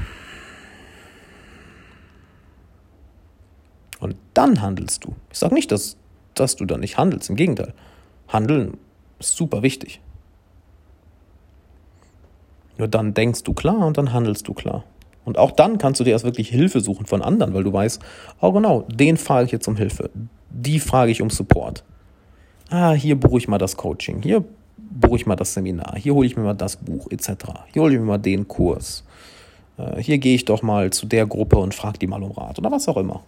Und dann handelst du. Ich sage nicht, dass, dass du dann nicht handelst. Im Gegenteil. Handeln ist super wichtig. Nur dann denkst du klar und dann handelst du klar. Und auch dann kannst du dir erst wirklich Hilfe suchen von anderen, weil du weißt, oh genau, den frage ich jetzt um Hilfe. Die frage ich um Support. Ah, hier buche ich mal das Coaching. Hier buche ich mal das Seminar, hier hole ich mir mal das Buch etc. Hier hole ich mir mal den Kurs. Äh, hier gehe ich doch mal zu der Gruppe und frage die mal um Rat oder was auch immer.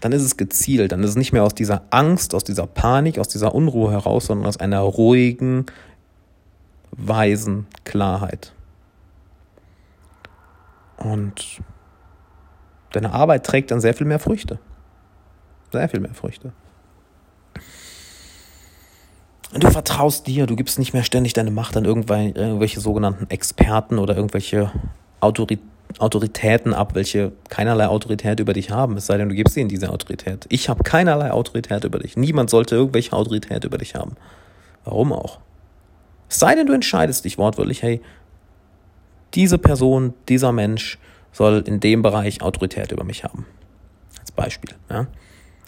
Dann ist es gezielt, dann ist es nicht mehr aus dieser Angst, aus dieser Panik, aus dieser Unruhe heraus, sondern aus einer ruhigen, weisen Klarheit. Und deine Arbeit trägt dann sehr viel mehr Früchte. Sehr viel mehr Früchte. Du vertraust dir, du gibst nicht mehr ständig deine Macht an irgendwelche sogenannten Experten oder irgendwelche Autoritäten ab, welche keinerlei Autorität über dich haben, es sei denn, du gibst ihnen diese Autorität. Ich habe keinerlei Autorität über dich. Niemand sollte irgendwelche Autorität über dich haben. Warum auch? Es sei denn, du entscheidest dich wortwörtlich, hey, diese Person, dieser Mensch soll in dem Bereich Autorität über mich haben. Als Beispiel. Ja?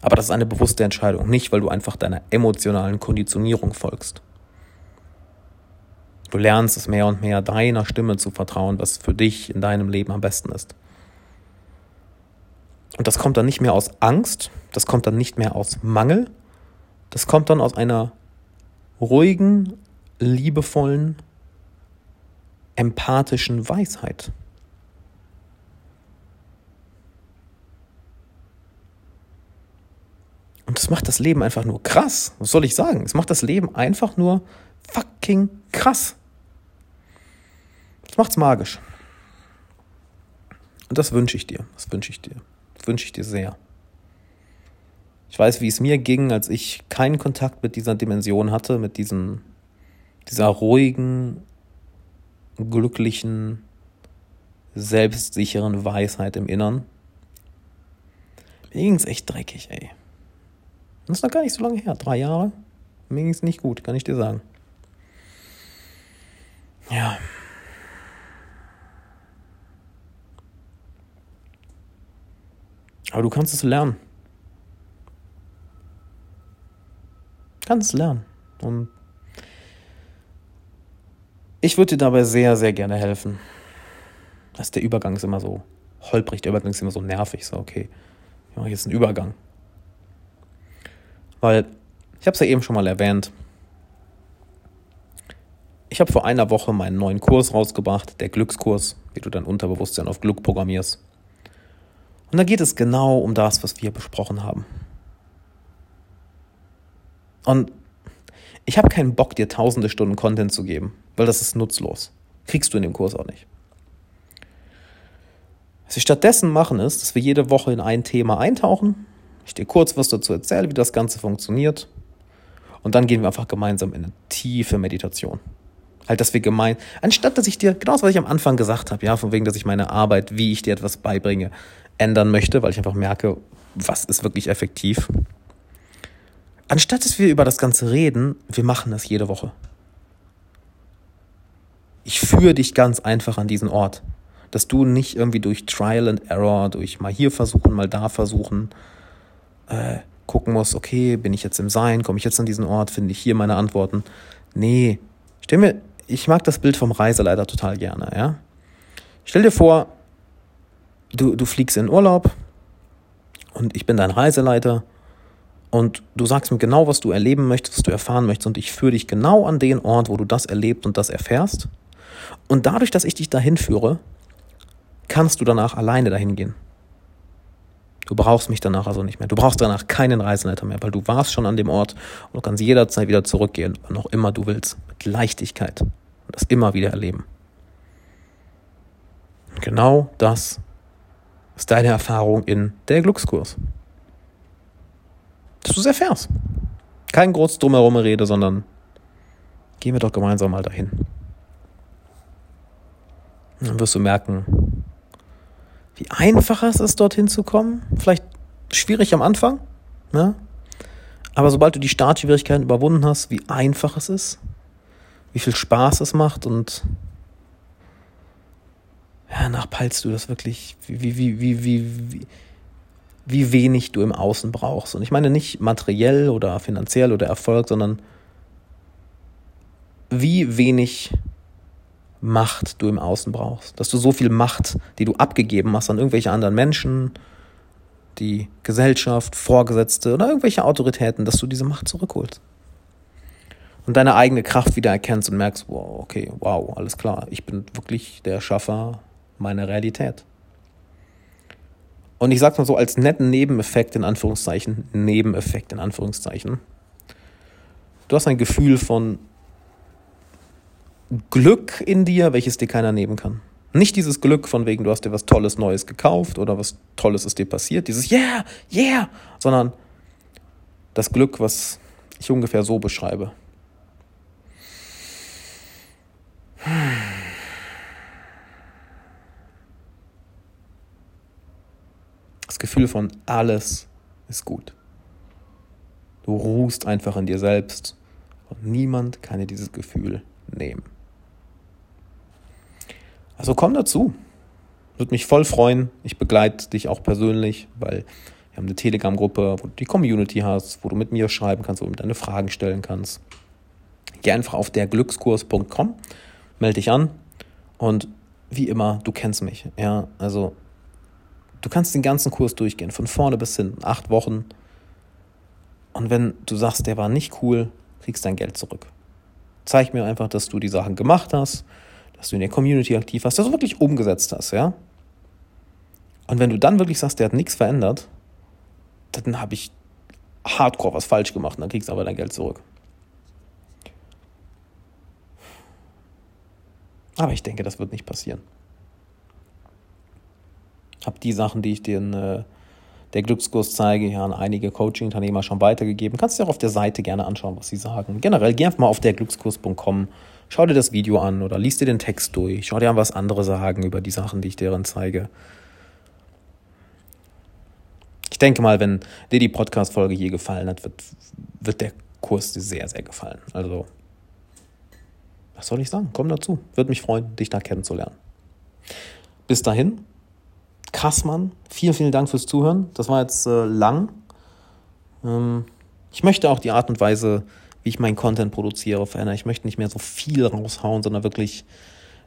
Aber das ist eine bewusste Entscheidung, nicht weil du einfach deiner emotionalen Konditionierung folgst. Du lernst es mehr und mehr deiner Stimme zu vertrauen, was für dich in deinem Leben am besten ist. Und das kommt dann nicht mehr aus Angst, das kommt dann nicht mehr aus Mangel, das kommt dann aus einer ruhigen, liebevollen, empathischen Weisheit. Und das macht das Leben einfach nur krass. Was soll ich sagen? Es macht das Leben einfach nur fucking krass. Das macht's magisch. Und das wünsche ich dir. Das wünsche ich dir. Das wünsche ich dir sehr. Ich weiß, wie es mir ging, als ich keinen Kontakt mit dieser Dimension hatte, mit diesem, dieser ruhigen, glücklichen, selbstsicheren Weisheit im Innern. Mir ging es echt dreckig, ey. Das ist noch gar nicht so lange her, drei Jahre. Mir ging es nicht gut, kann ich dir sagen. Ja. Aber du kannst es lernen. kannst lernen. Und ich würde dir dabei sehr, sehr gerne helfen. dass der Übergang ist immer so holprig, der Übergang ist immer so nervig. So, okay, ich mache jetzt einen Übergang. Weil, ich habe es ja eben schon mal erwähnt, ich habe vor einer Woche meinen neuen Kurs rausgebracht, der Glückskurs, wie du dein Unterbewusstsein auf Glück programmierst. Und da geht es genau um das, was wir besprochen haben. Und ich habe keinen Bock, dir tausende Stunden Content zu geben, weil das ist nutzlos. Kriegst du in dem Kurs auch nicht. Was wir stattdessen machen, ist, dass wir jede Woche in ein Thema eintauchen. Ich dir kurz was dazu erzähle, wie das Ganze funktioniert. Und dann gehen wir einfach gemeinsam in eine tiefe Meditation. Halt, dass wir gemein, anstatt dass ich dir, genau das, was ich am Anfang gesagt habe, ja, von wegen, dass ich meine Arbeit, wie ich dir etwas beibringe, ändern möchte, weil ich einfach merke, was ist wirklich effektiv anstatt dass wir über das Ganze reden, wir machen das jede Woche. Ich führe dich ganz einfach an diesen Ort, dass du nicht irgendwie durch Trial and Error, durch mal hier versuchen, mal da versuchen, äh, gucken musst, okay, bin ich jetzt im Sein, komme ich jetzt an diesen Ort, finde ich hier meine Antworten. Nee, stell mir, ich mag das Bild vom Reiseleiter total gerne, ja. Stell dir vor, du, du fliegst in Urlaub und ich bin dein Reiseleiter und du sagst mir genau, was du erleben möchtest, was du erfahren möchtest und ich führe dich genau an den Ort, wo du das erlebt und das erfährst. Und dadurch, dass ich dich dahin führe, kannst du danach alleine dahin gehen. Du brauchst mich danach also nicht mehr. Du brauchst danach keinen Reiseleiter mehr, weil du warst schon an dem Ort und du kannst jederzeit wieder zurückgehen, wann auch immer du willst, mit Leichtigkeit und das immer wieder erleben. Und genau das ist deine Erfahrung in der Glückskurs dass du es erfährst. Kein groß drumherum Rede, sondern gehen wir doch gemeinsam mal dahin. Dann wirst du merken, wie einfach es ist, dorthin zu kommen. Vielleicht schwierig am Anfang, ne? aber sobald du die Startschwierigkeiten überwunden hast, wie einfach es ist, wie viel Spaß es macht und ja, nachpeilst du das wirklich, wie, wie, wie, wie, wie, wie wie wenig du im Außen brauchst. Und ich meine nicht materiell oder finanziell oder Erfolg, sondern wie wenig Macht du im Außen brauchst. Dass du so viel Macht, die du abgegeben hast an irgendwelche anderen Menschen, die Gesellschaft, Vorgesetzte oder irgendwelche Autoritäten, dass du diese Macht zurückholst. Und deine eigene Kraft wieder erkennst und merkst, wow, okay, wow, alles klar, ich bin wirklich der Schaffer meiner Realität. Und ich sag's mal so als netten Nebeneffekt in Anführungszeichen, Nebeneffekt in Anführungszeichen. Du hast ein Gefühl von Glück in dir, welches dir keiner nehmen kann. Nicht dieses Glück von wegen, du hast dir was Tolles Neues gekauft oder was Tolles ist dir passiert, dieses Yeah, yeah, sondern das Glück, was ich ungefähr so beschreibe. Gefühl von alles ist gut. Du ruhst einfach in dir selbst und niemand kann dir dieses Gefühl nehmen. Also komm dazu. Würde mich voll freuen. Ich begleite dich auch persönlich, weil wir haben eine Telegram-Gruppe, wo du die Community hast, wo du mit mir schreiben kannst, wo du deine Fragen stellen kannst. Geh einfach auf derglückskurs.com, melde dich an und wie immer, du kennst mich. Ja, also Du kannst den ganzen Kurs durchgehen, von vorne bis hinten, acht Wochen. Und wenn du sagst, der war nicht cool, kriegst dein Geld zurück. Zeig mir einfach, dass du die Sachen gemacht hast, dass du in der Community aktiv warst, dass du wirklich umgesetzt hast, ja. Und wenn du dann wirklich sagst, der hat nichts verändert, dann habe ich hardcore was falsch gemacht und dann kriegst du aber dein Geld zurück. Aber ich denke, das wird nicht passieren. Habe die Sachen, die ich dir in äh, der Glückskurs zeige, ja an einige Coaching-Unternehmer schon weitergegeben. Kannst du dir auch auf der Seite gerne anschauen, was sie sagen. Generell, geh einfach mal auf derglückskurs.com, schau dir das Video an oder liest dir den Text durch, schau dir an, was andere sagen über die Sachen, die ich dann zeige. Ich denke mal, wenn dir die Podcast-Folge hier gefallen hat, wird, wird der Kurs dir sehr, sehr gefallen. Also, was soll ich sagen? Komm dazu. Würde mich freuen, dich da kennenzulernen. Bis dahin, Kassmann, vielen, vielen Dank fürs Zuhören. Das war jetzt äh, lang. Ähm, ich möchte auch die Art und Weise, wie ich meinen Content produziere, verändern. Ich möchte nicht mehr so viel raushauen, sondern wirklich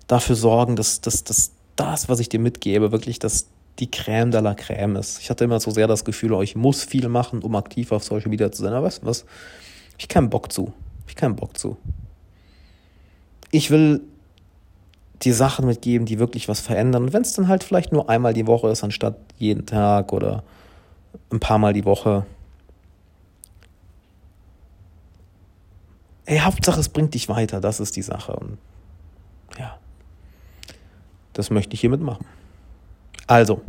dafür sorgen, dass, dass, dass das, was ich dir mitgebe, wirklich das, die Crème de la Crème ist. Ich hatte immer so sehr das Gefühl, oh, ich muss viel machen, um aktiv auf Social Media zu sein. Aber weißt du was? Ich keinen Bock zu. Ich keinen Bock zu. Ich will die Sachen mitgeben, die wirklich was verändern. Und wenn es dann halt vielleicht nur einmal die Woche ist, anstatt jeden Tag oder ein paar Mal die Woche. Ey, Hauptsache, es bringt dich weiter. Das ist die Sache. Und ja, das möchte ich hiermit machen. Also,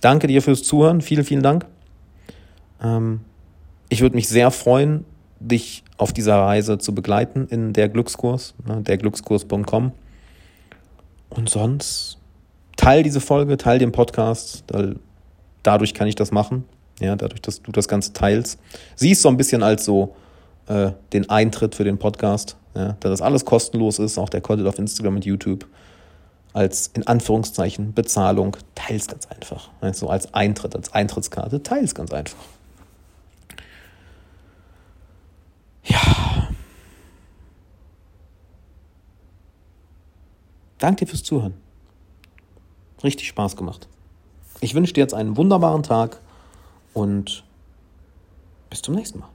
danke dir fürs Zuhören. Vielen, vielen Dank. Ähm, ich würde mich sehr freuen, dich auf dieser Reise zu begleiten in der Glückskurs, ne, derglückskurs.com. Und sonst teil diese Folge, teil den Podcast, weil dadurch kann ich das machen. Ja, dadurch, dass du das Ganze teilst. Sieh es so ein bisschen als so äh, den Eintritt für den Podcast, ja, da das alles kostenlos ist, auch der Content auf Instagram und YouTube, als in Anführungszeichen Bezahlung, teil es ganz einfach. Ja, so als Eintritt, als Eintrittskarte, teil es ganz einfach. Ja. Danke dir fürs Zuhören. Richtig Spaß gemacht. Ich wünsche dir jetzt einen wunderbaren Tag und bis zum nächsten Mal.